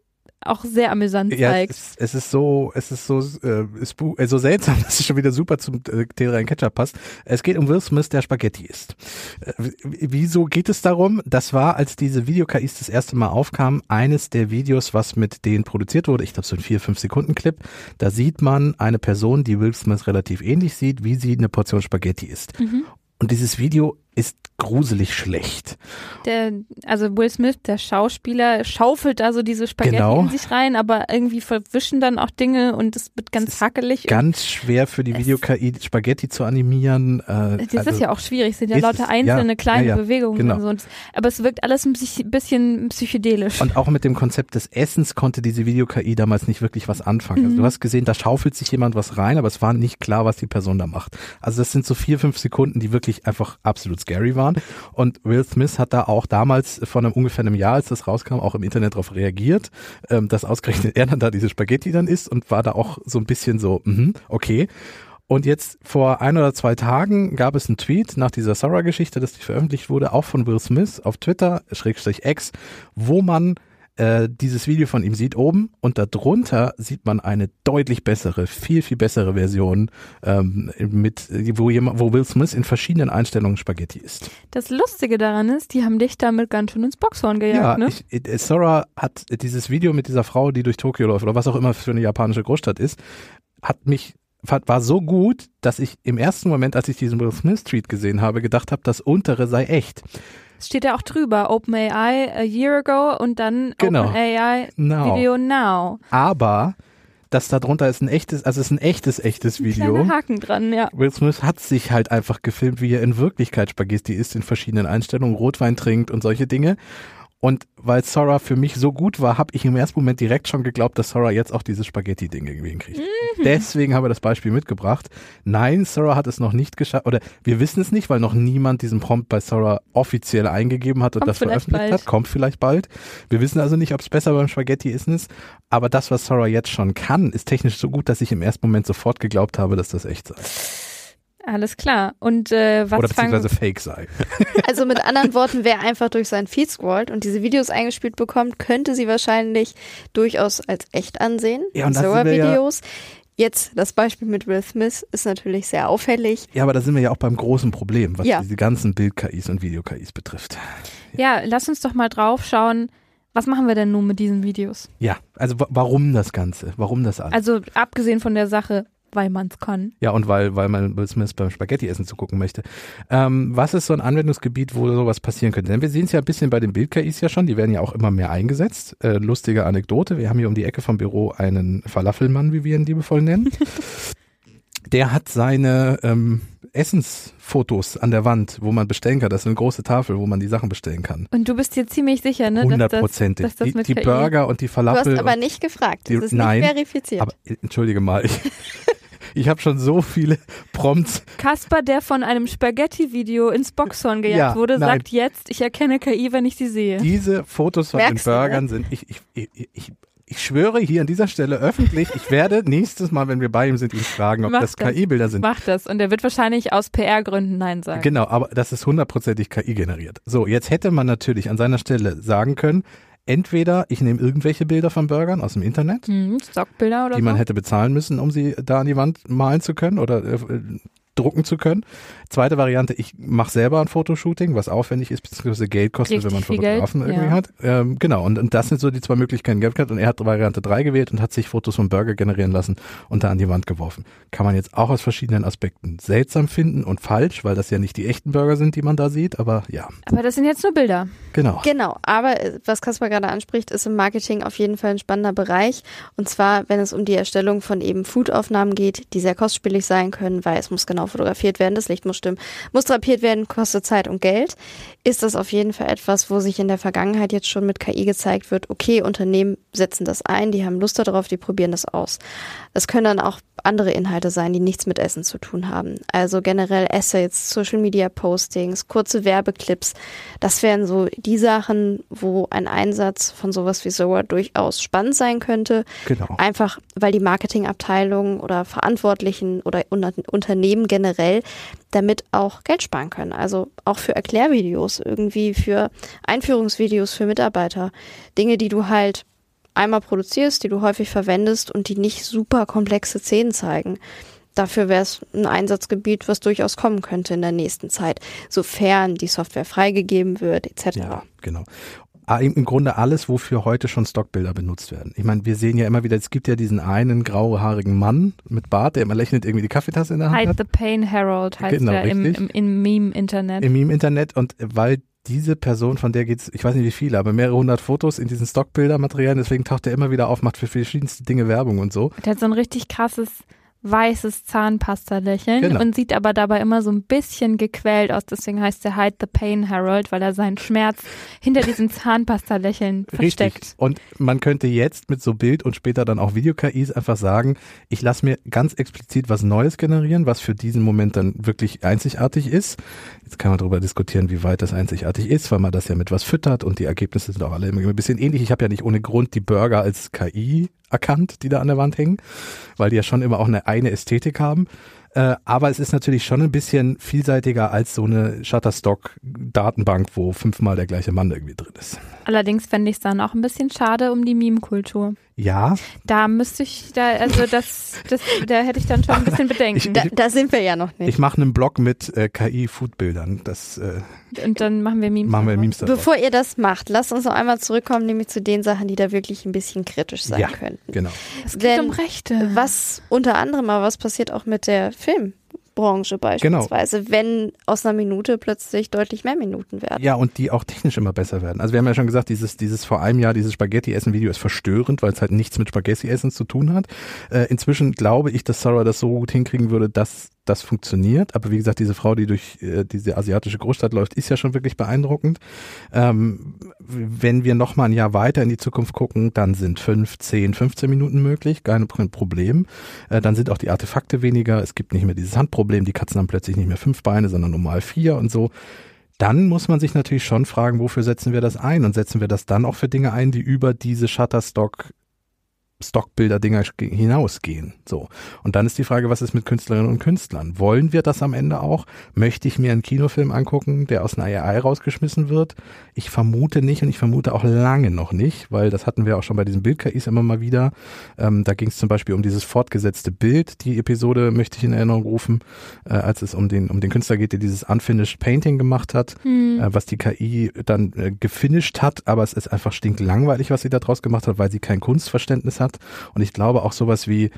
[SPEAKER 1] auch sehr amüsant ja, zeigt.
[SPEAKER 3] Es, es, ist so, es ist so, äh, so seltsam, dass es schon wieder super zum äh, T3 Ketchup passt. Es geht um Will Smith, der Spaghetti isst. Äh, wieso geht es darum? Das war, als diese Video-KIs das erste Mal aufkamen, eines der Videos, was mit denen produziert wurde. Ich glaube, so ein 4-5 Sekunden Clip. Da sieht man eine Person, die Will Smith relativ ähnlich sieht, wie sie eine Portion Spaghetti isst. Mhm. Und dieses Video ist gruselig schlecht.
[SPEAKER 1] Der, also Will Smith, der Schauspieler, schaufelt da so diese Spaghetti genau. in sich rein, aber irgendwie verwischen dann auch Dinge und es wird ganz es hackelig.
[SPEAKER 3] Ganz schwer für die Video-KI Spaghetti zu animieren.
[SPEAKER 1] Äh, das also ist ja auch schwierig, es sind ja lauter einzelne ja, kleine ja, ja, Bewegungen genau. und so. Aber es wirkt alles ein bisschen psychedelisch.
[SPEAKER 3] Und auch mit dem Konzept des Essens konnte diese Video-KI damals nicht wirklich was anfangen. Mhm. Also du mhm. hast gesehen, da schaufelt sich jemand was rein, aber es war nicht klar, was die Person da macht. Also das sind so vier, fünf Sekunden, die wirklich einfach absolut scary waren. Und Will Smith hat da auch damals von einem ungefähr einem Jahr, als das rauskam, auch im Internet darauf reagiert, ähm, dass ausgerechnet er dann da diese Spaghetti dann isst und war da auch so ein bisschen so, mh, okay. Und jetzt vor ein oder zwei Tagen gab es einen Tweet nach dieser Sarah-Geschichte, dass die veröffentlicht wurde, auch von Will Smith auf Twitter, Schrägstrich X, wo man äh, dieses Video von ihm sieht oben und darunter sieht man eine deutlich bessere, viel, viel bessere Version, ähm, mit, wo, jemand, wo Will Smith in verschiedenen Einstellungen Spaghetti isst.
[SPEAKER 1] Das Lustige daran ist, die haben dich damit ganz schön ins Boxhorn gejagt, ja, ne?
[SPEAKER 3] Ich, äh, Sora hat dieses Video mit dieser Frau, die durch Tokio läuft oder was auch immer für eine japanische Großstadt ist, hat mich war so gut, dass ich im ersten Moment, als ich diesen Will Smith Tweet gesehen habe, gedacht habe, das untere sei echt.
[SPEAKER 1] Es steht ja auch drüber, OpenAI a year ago und dann genau. OpenAI now. Video now.
[SPEAKER 3] Aber das darunter ist ein echtes, also es ist ein echtes, echtes ein Video.
[SPEAKER 1] Haken dran, ja.
[SPEAKER 3] Will Smith hat sich halt einfach gefilmt, wie er in Wirklichkeit Spaghetti isst, in verschiedenen Einstellungen, Rotwein trinkt und solche Dinge. Und weil Sora für mich so gut war, habe ich im ersten Moment direkt schon geglaubt, dass Sora jetzt auch dieses Spaghetti-Ding irgendwie hinkriegt. Mhm. Deswegen habe ich das Beispiel mitgebracht. Nein, Sora hat es noch nicht geschafft, oder wir wissen es nicht, weil noch niemand diesen Prompt bei Sora offiziell eingegeben hat und Kommt das veröffentlicht bald. hat. Kommt vielleicht bald. Wir wissen also nicht, ob es besser beim Spaghetti ist. Aber das, was Sora jetzt schon kann, ist technisch so gut, dass ich im ersten Moment sofort geglaubt habe, dass das echt sei.
[SPEAKER 1] Alles klar. Und äh, was
[SPEAKER 3] Oder beziehungsweise fake sei.
[SPEAKER 2] Also mit anderen Worten, wer einfach durch seinen Feed scrollt und diese Videos eingespielt bekommt, könnte sie wahrscheinlich durchaus als echt ansehen. Ja, und so Videos. Ja Jetzt das Beispiel mit Will Smith ist natürlich sehr auffällig.
[SPEAKER 3] Ja, aber da sind wir ja auch beim großen Problem, was ja. diese ganzen Bild-KIs und Video-KIs betrifft.
[SPEAKER 1] Ja, lass uns doch mal drauf schauen, was machen wir denn nun mit diesen Videos?
[SPEAKER 3] Ja, also warum das Ganze? Warum das alles?
[SPEAKER 1] Also abgesehen von der Sache, weil man es kann.
[SPEAKER 3] Ja, und weil, weil man Smith beim Spaghetti-Essen zugucken möchte. Ähm, was ist so ein Anwendungsgebiet, wo sowas passieren könnte? Denn wir sehen es ja ein bisschen bei den Bild-KIs ja schon, die werden ja auch immer mehr eingesetzt. Äh, lustige Anekdote, wir haben hier um die Ecke vom Büro einen Falafelmann, wie wir ihn liebevoll nennen. Der hat seine ähm, Essensfotos an der Wand, wo man bestellen kann. Das ist eine große Tafel, wo man die Sachen bestellen kann.
[SPEAKER 1] Und du bist dir ziemlich sicher, ne?
[SPEAKER 3] Hundertprozentig. Die, die Burger und die Falafel.
[SPEAKER 2] Du hast aber nicht gefragt. Das ist
[SPEAKER 3] nein,
[SPEAKER 2] nicht verifiziert.
[SPEAKER 3] Aber entschuldige mal, ich, Ich habe schon so viele Prompts.
[SPEAKER 1] Kasper, der von einem Spaghetti-Video ins Boxhorn gejagt
[SPEAKER 3] Ja,
[SPEAKER 1] wurde,
[SPEAKER 3] nein.
[SPEAKER 1] sagt jetzt, ich erkenne KI, wenn ich sie sehe.
[SPEAKER 3] Diese Fotos von
[SPEAKER 2] Merkst
[SPEAKER 3] den
[SPEAKER 2] du?
[SPEAKER 3] Burgern sind, ich, ich, ich, ich, ich schwöre hier an dieser Stelle öffentlich, ich werde nächstes Mal, wenn wir bei ihm sind, ihn fragen, ob
[SPEAKER 1] Mach
[SPEAKER 3] das
[SPEAKER 1] das.
[SPEAKER 3] KI-Bilder sind.
[SPEAKER 1] Macht das. Und er wird wahrscheinlich aus PR-Gründen Nein sagen.
[SPEAKER 3] Genau, aber das ist hundertprozentig KI generiert. So, jetzt hätte man natürlich an seiner Stelle sagen können, entweder ich nehme irgendwelche Bilder von Burgern aus dem Internet,
[SPEAKER 1] Hm, Stockbilder oder
[SPEAKER 3] die
[SPEAKER 1] so.
[SPEAKER 3] man hätte bezahlen müssen, um sie da an die Wand malen zu können oder äh, drucken zu können. Zweite Variante, ich mache selber ein Fotoshooting, was aufwendig ist, beziehungsweise Geld kostet,
[SPEAKER 1] Richtig
[SPEAKER 3] wenn man
[SPEAKER 1] viel Geld,
[SPEAKER 3] Fotografen irgendwie
[SPEAKER 1] ja.
[SPEAKER 3] hat. Ähm, genau, und, und das sind so die zwei Möglichkeiten, die er. Und er hat Variante 3 gewählt und hat sich Fotos von Burger generieren lassen und da an die Wand geworfen. Kann man jetzt auch aus verschiedenen Aspekten seltsam finden und falsch, weil das ja nicht die echten Burger sind, die man da sieht, aber ja,
[SPEAKER 1] Aber das sind jetzt nur Bilder.
[SPEAKER 3] genau.
[SPEAKER 2] Genau, aber äh, was Kaspar gerade anspricht, ist im Marketing auf jeden Fall ein spannender Bereich. Und zwar, wenn es um die Erstellung von eben Foodaufnahmen geht, die sehr kostspielig sein können, weil es muss genau fotografiert werden, das Licht muss stimmen, muss drapiert werden, kostet Zeit und Geld, ist das auf jeden Fall etwas, wo sich in der Vergangenheit jetzt schon mit KI gezeigt wird, okay, Unternehmen setzen das ein, die haben Lust darauf, die probieren das aus. Das können dann auch andere Inhalte sein, die nichts mit Essen zu tun haben. Also generell Essays, Social Media Postings, kurze Werbeclips. Das wären so die Sachen, wo ein Einsatz von sowas wie Zoa durchaus spannend sein könnte.
[SPEAKER 3] Genau.
[SPEAKER 2] Einfach, weil die Marketingabteilungen oder Verantwortlichen oder Unter Unternehmen generell damit auch Geld sparen können. Also auch für Erklärvideos, irgendwie für Einführungsvideos für Mitarbeiter. Dinge, die du halt einmal produzierst, die du häufig verwendest und die nicht super komplexe Szenen zeigen. Dafür wäre es ein Einsatzgebiet, was durchaus kommen könnte in der nächsten Zeit, sofern die Software freigegeben wird, etc.
[SPEAKER 3] Ja, genau. Ah, Im Grunde alles, wofür heute schon Stockbilder benutzt werden. Ich meine, wir sehen ja immer wieder, es gibt ja diesen einen grauhaarigen Mann mit Bart, der immer lächelnd irgendwie die Kaffeetasse in der Hand
[SPEAKER 1] Hide
[SPEAKER 3] hat.
[SPEAKER 1] the Pain Herald heißt
[SPEAKER 3] Genau,
[SPEAKER 1] der im, im, im Meme-Internet.
[SPEAKER 3] im Meme-Internet und weil diese Person, von der geht's, ich weiß nicht wie viele, aber mehrere hundert Fotos in diesen Stockbildermaterialien, deswegen taucht er immer wieder auf, macht für verschiedenste Dinge Werbung und so.
[SPEAKER 1] Der hat so ein richtig krasses weißes Zahnpasta-Lächeln
[SPEAKER 3] Genau.
[SPEAKER 1] und sieht aber dabei immer so ein bisschen gequält aus. Deswegen heißt er Hide the Pain Herald, weil er seinen Schmerz hinter diesem Zahnpasta-Lächeln versteckt.
[SPEAKER 3] Richtig. Und man könnte jetzt mit so Bild und später dann auch Video-KIs einfach sagen, ich lasse mir ganz explizit was Neues generieren, was für diesen Moment dann wirklich einzigartig ist. Jetzt kann man darüber diskutieren, wie weit das einzigartig ist, weil man das ja mit was füttert und die Ergebnisse sind auch alle immer ein bisschen ähnlich. Ich habe ja nicht ohne Grund die Burger als KI erkannt, die da an der Wand hängen, weil die ja schon immer auch eine eigene Ästhetik haben. Äh, aber es ist natürlich schon ein bisschen vielseitiger als so eine Shutterstock-Datenbank, wo fünfmal der gleiche Mann irgendwie drin ist.
[SPEAKER 1] Allerdings fände ich es dann auch ein bisschen schade um die Meme-Kultur.
[SPEAKER 3] Ja,
[SPEAKER 1] Da müsste ich, da, also das, das, da hätte ich dann schon ein bisschen Bedenken.
[SPEAKER 3] Ich-
[SPEAKER 2] Da, da sind wir ja noch nicht.
[SPEAKER 3] Ich mache einen Blog mit äh, KI-Foodbildern. Das äh,
[SPEAKER 1] Und dann machen wir Memes.
[SPEAKER 3] machen wir. Memes daraus.
[SPEAKER 2] Bevor ihr das macht, lasst uns noch einmal zurückkommen, nämlich zu den Sachen, die da wirklich ein bisschen kritisch sein
[SPEAKER 3] Ja.
[SPEAKER 2] könnten.
[SPEAKER 3] Genau.
[SPEAKER 1] Es geht
[SPEAKER 2] Denn
[SPEAKER 1] um Rechte.
[SPEAKER 2] Was unter anderem, aber was passiert auch mit der Filmbranche beispielsweise, wenn aus einer Minute plötzlich deutlich mehr Minuten werden?
[SPEAKER 3] Ja, und die auch technisch immer besser werden. Also wir haben ja schon gesagt, dieses, dieses vor einem Jahr, dieses Spaghetti-Essen-Video ist verstörend, weil es halt nichts mit Spaghetti-Essen zu tun hat. Äh, inzwischen glaube ich, dass Sarah das so gut hinkriegen würde, dass das funktioniert. Aber wie gesagt, diese Frau, die durch äh, diese asiatische Großstadt läuft, ist ja schon wirklich beeindruckend. Ähm, wenn wir noch mal ein Jahr weiter in die Zukunft gucken, dann sind 5, 10, 15 Minuten möglich, kein Problem. Äh, dann sind auch die Artefakte weniger. Es gibt nicht mehr dieses Handproblem. Die Katzen haben plötzlich nicht mehr fünf Beine, sondern normal vier und so. Dann muss man sich natürlich schon fragen, wofür setzen wir das ein? Und setzen wir das dann auch für Dinge ein, die über diese Shutterstock Stockbilder-Dinger hinausgehen. So. Und dann ist die Frage, was ist mit Künstlerinnen und Künstlern? Wollen wir das am Ende auch? Möchte ich mir einen Kinofilm angucken, der aus einer AI rausgeschmissen wird? Ich vermute nicht und ich vermute auch lange noch nicht, weil das hatten wir auch schon bei diesen Bild-KIs immer mal wieder. Ähm, da ging es zum Beispiel um dieses fortgesetzte Bild. Die Episode möchte ich in Erinnerung rufen, äh, als es um den, um den Künstler geht, der dieses Unfinished Painting gemacht hat,
[SPEAKER 1] Hm.
[SPEAKER 3] äh, was die KI dann äh, gefinisht hat, aber es ist einfach stinklangweilig, was sie da draus gemacht hat, weil sie kein Kunstverständnis hat. Und ich glaube auch sowas wie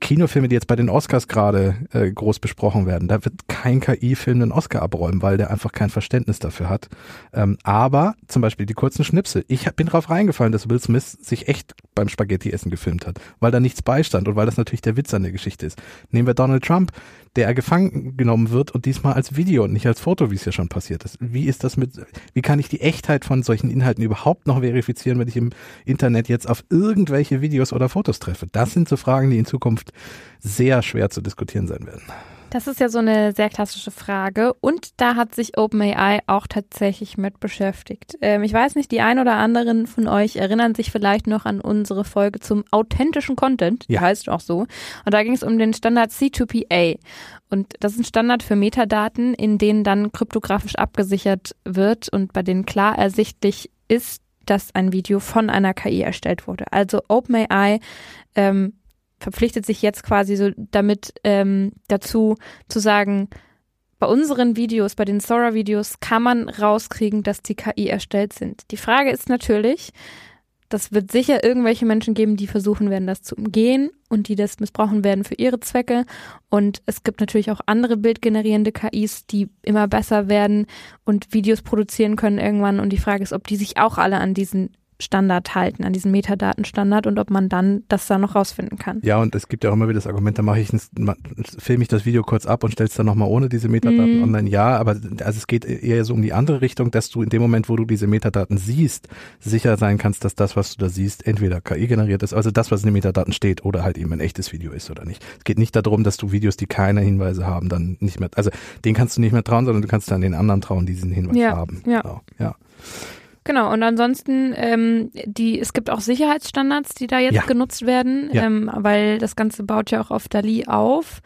[SPEAKER 3] Kinofilme, die jetzt bei den Oscars gerade äh, groß besprochen werden, da wird kein KI-Film einen Oscar abräumen, weil der einfach kein Verständnis dafür hat. Ähm, aber zum Beispiel die kurzen Schnipsel. Ich hab- bin drauf reingefallen, dass Will Smith sich echt beim Spaghetti-Essen gefilmt hat, weil da nichts beistand und weil das natürlich der Witz an der Geschichte ist. Nehmen wir Donald Trump, der gefangen genommen wird und diesmal als Video und nicht als Foto, wie es ja schon passiert ist. Wie ist das mit, wie kann ich die Echtheit von solchen Inhalten überhaupt noch verifizieren, wenn ich im Internet jetzt auf irgendwelche Videos oder Fotos treffe? Das sind so Fragen, die Zukunft sehr schwer zu diskutieren sein werden.
[SPEAKER 1] Das ist ja so eine sehr klassische Frage und da hat sich OpenAI auch tatsächlich mit beschäftigt. Ähm, ich weiß nicht, die ein oder anderen von euch erinnern sich vielleicht noch an unsere Folge zum authentischen Content, die ja. heißt auch so. Und da ging es um den Standard C2PA. Und das ist ein Standard für Metadaten, in denen dann kryptografisch abgesichert wird und bei denen klar ersichtlich ist, dass ein Video von einer KI erstellt wurde. Also OpenAI ähm, verpflichtet sich jetzt quasi so damit ähm, dazu zu sagen, bei unseren Videos, bei den Sora-Videos kann man rauskriegen, dass die KI erstellt sind. Die Frage ist natürlich, das wird sicher irgendwelche Menschen geben, die versuchen werden, das zu umgehen und die das missbrauchen werden für ihre Zwecke. Und es gibt natürlich auch andere bildgenerierende KIs, die immer besser werden und Videos produzieren können irgendwann. Und die Frage ist, ob die sich auch alle an diesen Standard halten, an diesen Metadatenstandard und ob man dann das da noch rausfinden kann.
[SPEAKER 3] Ja, und es gibt ja auch immer wieder das Argument, da mache ich filme ich das Video kurz ab und stelle es dann nochmal ohne diese Metadaten mm. online. Ja, aber also es geht eher so um die andere Richtung, dass du in dem Moment, wo du diese Metadaten siehst, sicher sein kannst, dass das, was du da siehst, entweder KI generiert ist, also das, was in den Metadaten steht, oder halt eben ein echtes Video ist oder nicht. Es geht nicht darum, dass du Videos, die keine Hinweise haben, dann nicht mehr, also den kannst du nicht mehr trauen, sondern du kannst dann den anderen trauen, die diesen Hinweis
[SPEAKER 1] ja,
[SPEAKER 3] haben.
[SPEAKER 1] Ja. Genau, ja. Genau, und ansonsten, ähm, die, es gibt auch Sicherheitsstandards, die da jetzt ja. genutzt werden, ja. ähm, weil das Ganze baut ja auch auf DALI auf.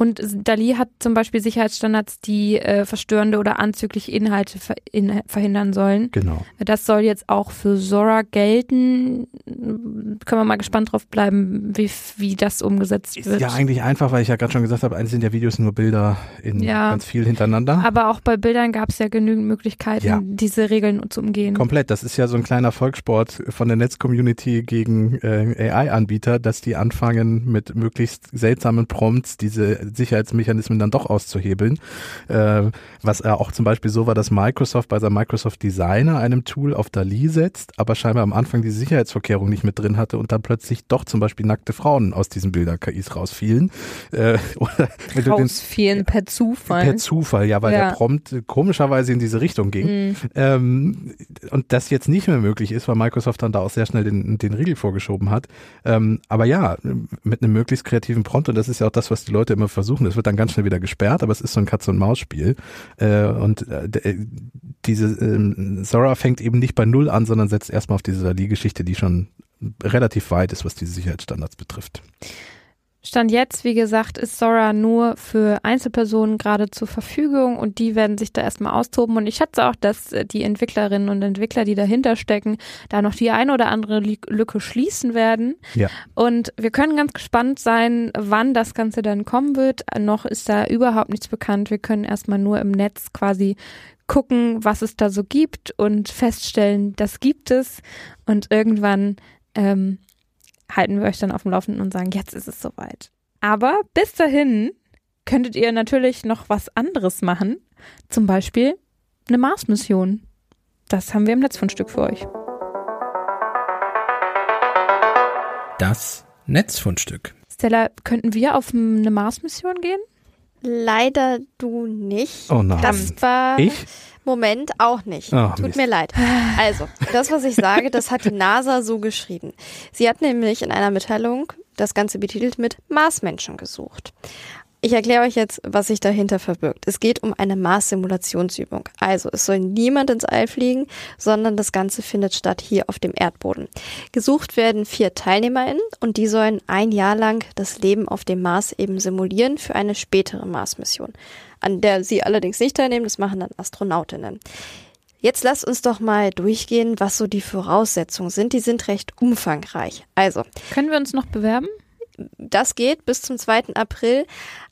[SPEAKER 1] Und DALI hat zum Beispiel Sicherheitsstandards, die äh, verstörende oder anzügliche Inhalte ver in, verhindern sollen.
[SPEAKER 3] Genau.
[SPEAKER 1] Das soll jetzt auch für Sora gelten. Können wir mal gespannt drauf bleiben, wie, wie das umgesetzt
[SPEAKER 3] ist
[SPEAKER 1] wird.
[SPEAKER 3] Ja, eigentlich einfach, weil ich ja gerade schon gesagt habe, eigentlich sind ja Videos nur Bilder in ja. ganz viel hintereinander.
[SPEAKER 1] Aber auch bei Bildern gab es ja genügend Möglichkeiten, ja. diese Regeln zu umgehen.
[SPEAKER 3] Komplett. Das ist ja so ein kleiner Volkssport von der Netzcommunity gegen äh, AI-Anbieter, dass die anfangen mit möglichst seltsamen Prompts diese Sicherheitsmechanismen dann doch auszuhebeln. Äh, was er auch zum Beispiel so war, dass Microsoft bei seinem Microsoft Designer einem Tool auf DALI setzt, aber scheinbar am Anfang die Sicherheitsvorkehrung nicht mit drin hatte und dann plötzlich doch zum Beispiel nackte Frauen aus diesen Bilder-KIs rausfielen.
[SPEAKER 1] Äh, oder rausfielen per Zufall.
[SPEAKER 3] Per Zufall, ja, weil ja. der Prompt komischerweise in diese Richtung ging. Mhm. Ähm, und das jetzt nicht mehr möglich ist, weil Microsoft dann da auch sehr schnell den, den Riegel vorgeschoben hat. Ähm, aber ja, mit einem möglichst kreativen Prompt, und das ist ja auch das, was die Leute immer versuchen. Es wird dann ganz schnell wieder gesperrt, aber es ist so ein Katz-und-Maus-Spiel. Äh, und äh, äh diese äh, Sora fängt eben nicht bei Null an, sondern setzt erstmal auf diese Dali-Geschichte, die schon relativ weit ist, was diese Sicherheitsstandards betrifft.
[SPEAKER 1] Stand jetzt, wie gesagt, ist Sora nur für Einzelpersonen gerade zur Verfügung und die werden sich da erstmal austoben. Und ich schätze auch, dass äh, die Entwicklerinnen und Entwickler, die dahinter stecken, da noch die eine oder andere Lücke schließen werden.
[SPEAKER 3] Ja.
[SPEAKER 1] Und wir können ganz gespannt sein, wann das Ganze dann kommen wird. Noch ist da überhaupt nichts bekannt. Wir können erstmal nur im Netz quasi gucken, was es da so gibt und feststellen, das gibt es. Und irgendwann ähm, halten wir euch dann auf dem Laufenden und sagen, jetzt ist es soweit. Aber bis dahin könntet ihr natürlich noch was anderes machen. Zum Beispiel eine Mars-Mission. Das haben wir im Netzfundstück für euch.
[SPEAKER 4] Das Netzfundstück.
[SPEAKER 1] Stella, könnten wir auf eine Mars-Mission gehen?
[SPEAKER 2] Leider du nicht.
[SPEAKER 3] Oh nein.
[SPEAKER 2] Das war
[SPEAKER 3] ich?
[SPEAKER 2] Moment auch nicht. Oh, Tut Mist. mir leid. Also, das, was ich sage, das hat die NASA so geschrieben. Sie hat nämlich in einer Mitteilung das Ganze betitelt mit Marsmenschen gesucht. Ich erkläre euch jetzt, was sich dahinter verbirgt. Es geht um eine Mars-Simulationsübung. Also es soll niemand ins All fliegen, sondern das Ganze findet statt hier auf dem Erdboden. Gesucht werden vier TeilnehmerInnen und die sollen ein Jahr lang das Leben auf dem Mars eben simulieren für eine spätere Mars-Mission, an der sie allerdings nicht teilnehmen, das machen dann Astronautinnen. Jetzt lasst uns doch mal durchgehen, was so die Voraussetzungen sind. Die sind recht umfangreich. Also.
[SPEAKER 1] Können wir uns noch bewerben?
[SPEAKER 2] Das geht bis zum 2. April.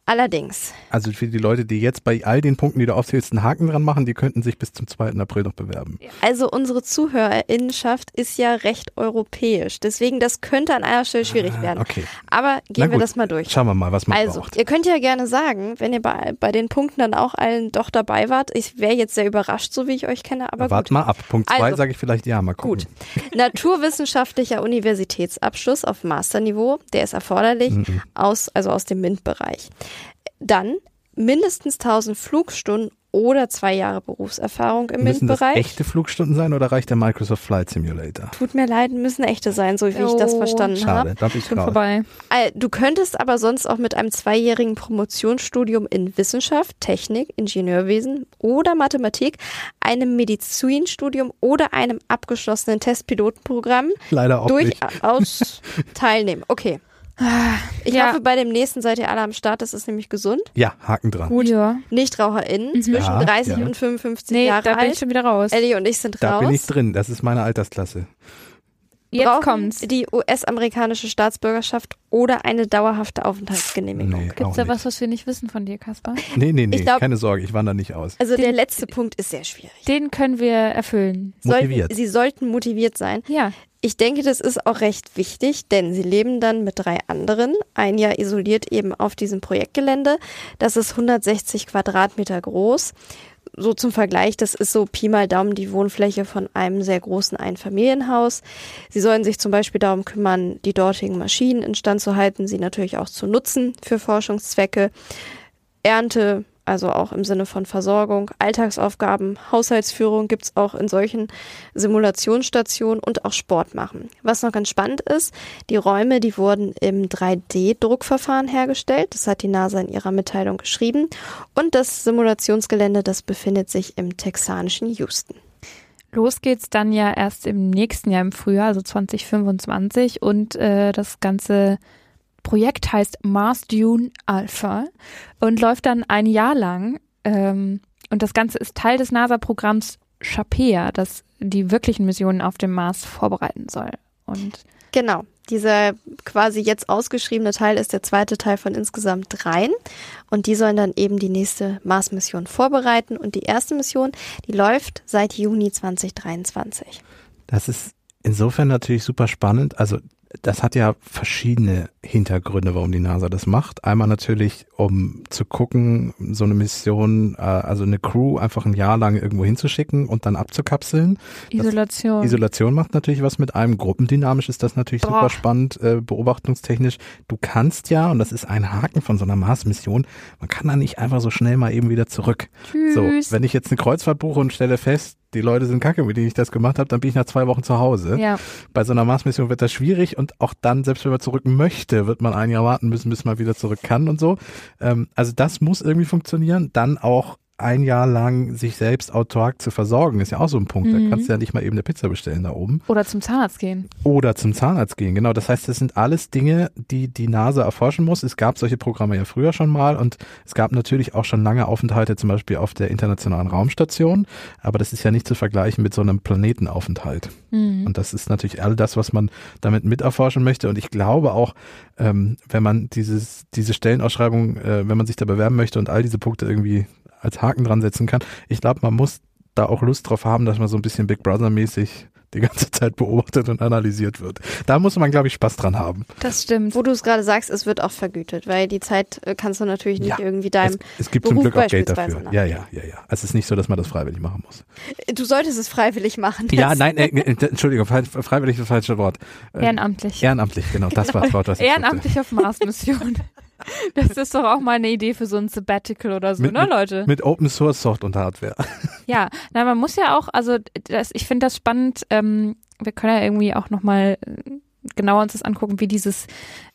[SPEAKER 2] Allerdings.
[SPEAKER 3] Also für die Leute, die jetzt bei all den Punkten, die du aufzählst, einen Haken dran machen, die könnten sich bis zum 2. April noch bewerben.
[SPEAKER 2] Also unsere Zuhörerinnenschaft ist ja recht europäisch. Deswegen, das könnte an einer Stelle schwierig ah, werden.
[SPEAKER 3] Okay.
[SPEAKER 2] Aber gehen wir das mal durch.
[SPEAKER 3] Schauen wir mal, was man
[SPEAKER 2] Also,
[SPEAKER 3] braucht.
[SPEAKER 2] ihr könnt ja gerne sagen, wenn ihr bei, bei den Punkten dann auch allen doch dabei wart. Ich wäre jetzt sehr überrascht, so wie ich euch kenne, aber
[SPEAKER 3] Wart mal ab. Punkt 2 also, sage ich vielleicht ja, mal gucken.
[SPEAKER 2] Gut. Naturwissenschaftlicher Universitätsabschluss auf Masterniveau, der ist erforderlich, mhm. aus, also aus dem MINT-Bereich. Dann mindestens 1000 Flugstunden oder zwei Jahre Berufserfahrung im
[SPEAKER 3] Müssen das
[SPEAKER 2] MINT-Bereich.
[SPEAKER 3] echte Flugstunden sein oder reicht der Microsoft Flight Simulator?
[SPEAKER 2] Tut mir leid, müssen echte sein, so wie ich das
[SPEAKER 1] Oh,
[SPEAKER 2] verstanden habe.
[SPEAKER 3] Schade, da bin ich
[SPEAKER 1] Schon
[SPEAKER 3] raus.
[SPEAKER 1] vorbei.
[SPEAKER 2] Äh, Du könntest aber sonst auch mit einem zweijährigen Promotionsstudium in Wissenschaft, Technik, Ingenieurwesen oder Mathematik, einem Medizinstudium oder einem abgeschlossenen Testpilotenprogramm
[SPEAKER 3] Leider auch nicht.
[SPEAKER 2] durchaus teilnehmen. Okay. Ich
[SPEAKER 1] Ja.
[SPEAKER 2] hoffe, bei dem nächsten seid ihr alle am Start. Das ist nämlich gesund.
[SPEAKER 3] Ja, Haken dran.
[SPEAKER 1] Gut. Ja.
[SPEAKER 2] NichtraucherInnen zwischen
[SPEAKER 3] Ja,
[SPEAKER 2] 30
[SPEAKER 3] ja.
[SPEAKER 2] und 55
[SPEAKER 1] Nee,
[SPEAKER 2] Jahre
[SPEAKER 1] da bin ich
[SPEAKER 2] alt.
[SPEAKER 1] schon wieder raus.
[SPEAKER 2] Ellie und ich sind
[SPEAKER 3] Da
[SPEAKER 2] raus.
[SPEAKER 3] bin ich drin. Das ist meine Altersklasse.
[SPEAKER 1] Jetzt
[SPEAKER 2] brauchen
[SPEAKER 1] kommt's.
[SPEAKER 2] die US-amerikanische Staatsbürgerschaft oder eine dauerhafte Aufenthaltsgenehmigung.
[SPEAKER 3] Nee,
[SPEAKER 1] Gibt's
[SPEAKER 3] auch
[SPEAKER 1] da
[SPEAKER 3] nicht.
[SPEAKER 1] was, was wir nicht wissen von dir, Kaspar?
[SPEAKER 3] Nee, nee, nee,
[SPEAKER 2] Ich glaub-
[SPEAKER 3] keine Sorge, ich wandere nicht aus.
[SPEAKER 2] Also
[SPEAKER 1] Den-
[SPEAKER 2] der letzte Punkt ist sehr schwierig.
[SPEAKER 1] Den können wir erfüllen.
[SPEAKER 3] Motiviert.
[SPEAKER 2] Sollten, sie sollten motiviert sein.
[SPEAKER 1] Ja.
[SPEAKER 2] Ich denke, das ist auch recht wichtig, denn sie leben dann mit drei anderen, ein Jahr isoliert eben auf diesem Projektgelände. Das ist 160 Quadratmeter groß. So zum Vergleich, das ist so Pi mal Daumen die Wohnfläche von einem sehr großen Einfamilienhaus. Sie sollen sich zum Beispiel darum kümmern, die dortigen Maschinen instand zu halten, sie natürlich auch zu nutzen für Forschungszwecke. Ernte, also auch im Sinne von Versorgung, Alltagsaufgaben, Haushaltsführung gibt's auch in solchen Simulationsstationen und auch Sport machen. Was noch ganz spannend ist, die Räume, die wurden im 3D-Druckverfahren hergestellt. Das hat die NASA in ihrer Mitteilung geschrieben. Und das Simulationsgelände, das befindet sich im texanischen Houston.
[SPEAKER 1] Los geht's dann ja erst im nächsten Jahr im Frühjahr, also 2025. Und äh, das ganze Projekt heißt Mars Dune Alpha und läuft dann ein Jahr lang. Ähm, und das Ganze ist Teil des NASA-Programms Shapea, das die wirklichen Missionen auf dem Mars vorbereiten soll. Und
[SPEAKER 2] Genau. Dieser quasi jetzt ausgeschriebene Teil ist der zweite Teil von insgesamt dreien. Und die sollen dann eben die nächste Mars-Mission vorbereiten. Und die erste Mission, die läuft seit Juni 2023.
[SPEAKER 3] Das ist insofern natürlich super spannend. Also das hat ja verschiedene Hintergründe, warum die NASA das macht. Einmal natürlich, um zu gucken, so eine Mission, äh, also eine Crew einfach ein Jahr lang irgendwo hinzuschicken und dann abzukapseln.
[SPEAKER 1] Isolation.
[SPEAKER 3] Isolation macht natürlich was mit einem. Gruppendynamisch ist das natürlich
[SPEAKER 1] Boah.
[SPEAKER 3] super spannend, äh, beobachtungstechnisch. Du kannst ja, und das ist ein Haken von so einer Mars-Mission, man kann da nicht einfach so schnell mal eben wieder zurück. So,
[SPEAKER 1] Tschüss.
[SPEAKER 3] wenn ich jetzt eine Kreuzfahrt buche und stelle fest, die Leute sind kacke, mit denen ich das gemacht habe, dann bin ich nach zwei Wochen zu Hause.
[SPEAKER 1] ja,
[SPEAKER 3] Bei so einer Mars-Mission wird das schwierig und auch dann, selbst wenn man zurück möchte, wird man ein Jahr warten müssen, bis man wieder zurück kann und so. Ähm, also das muss irgendwie funktionieren. Dann auch ein Jahr lang sich selbst autark zu versorgen, ist ja auch so ein Punkt. Da
[SPEAKER 1] Mhm.
[SPEAKER 3] kannst du ja nicht mal eben eine Pizza bestellen da oben.
[SPEAKER 1] oder zum Zahnarzt gehen.
[SPEAKER 3] Oder zum Zahnarzt gehen, genau. Das heißt, das sind alles Dinge, die die NASA erforschen muss. Es gab solche Programme ja früher schon mal und es gab natürlich auch schon lange Aufenthalte, zum Beispiel auf der Internationalen Raumstation. Aber das ist ja nicht zu vergleichen mit so einem Planetenaufenthalt.
[SPEAKER 1] Mhm.
[SPEAKER 3] Und das ist natürlich all das, was man damit miterforschen möchte. Und ich glaube auch, ähm, wenn man dieses, diese Stellenausschreibung, äh, wenn man sich da bewerben möchte und all diese Punkte irgendwie als Haken dran setzen kann, ich glaube, man muss da auch Lust drauf haben, dass man so ein bisschen Big Brother mäßig die ganze Zeit beobachtet und analysiert wird. Da muss man, glaube ich, Spaß dran haben.
[SPEAKER 1] Das stimmt.
[SPEAKER 2] Wo du es gerade sagst, es wird auch vergütet, weil die Zeit äh, kannst du natürlich nicht
[SPEAKER 3] Ja,
[SPEAKER 2] irgendwie deinem.
[SPEAKER 3] Es, es gibt
[SPEAKER 2] Beruf
[SPEAKER 3] zum Glück auch Geld
[SPEAKER 2] beispielsweise
[SPEAKER 3] dafür.
[SPEAKER 2] nach.
[SPEAKER 3] Ja, ja, ja, ja. Es ist nicht so, dass man das freiwillig machen muss.
[SPEAKER 2] Du solltest es freiwillig machen.
[SPEAKER 3] Ja, nein, äh, äh, Entschuldigung, frei- freiwillig ist das falsche Wort. Äh,
[SPEAKER 1] Ehrenamtlich.
[SPEAKER 3] Ehrenamtlich, genau, das war das Wort, was ich suchte.
[SPEAKER 1] Ehrenamtlich auf Mars-Mission. Das ist doch auch mal eine Idee für so ein Sabbatical oder so,
[SPEAKER 3] Mit-
[SPEAKER 1] ne, Leute?
[SPEAKER 3] Mit Open Source Soft und Hardware.
[SPEAKER 1] Ja, na, man muss ja auch, also das, ich finde das spannend, ähm, wir können ja irgendwie auch nochmal genauer uns das angucken, wie dieses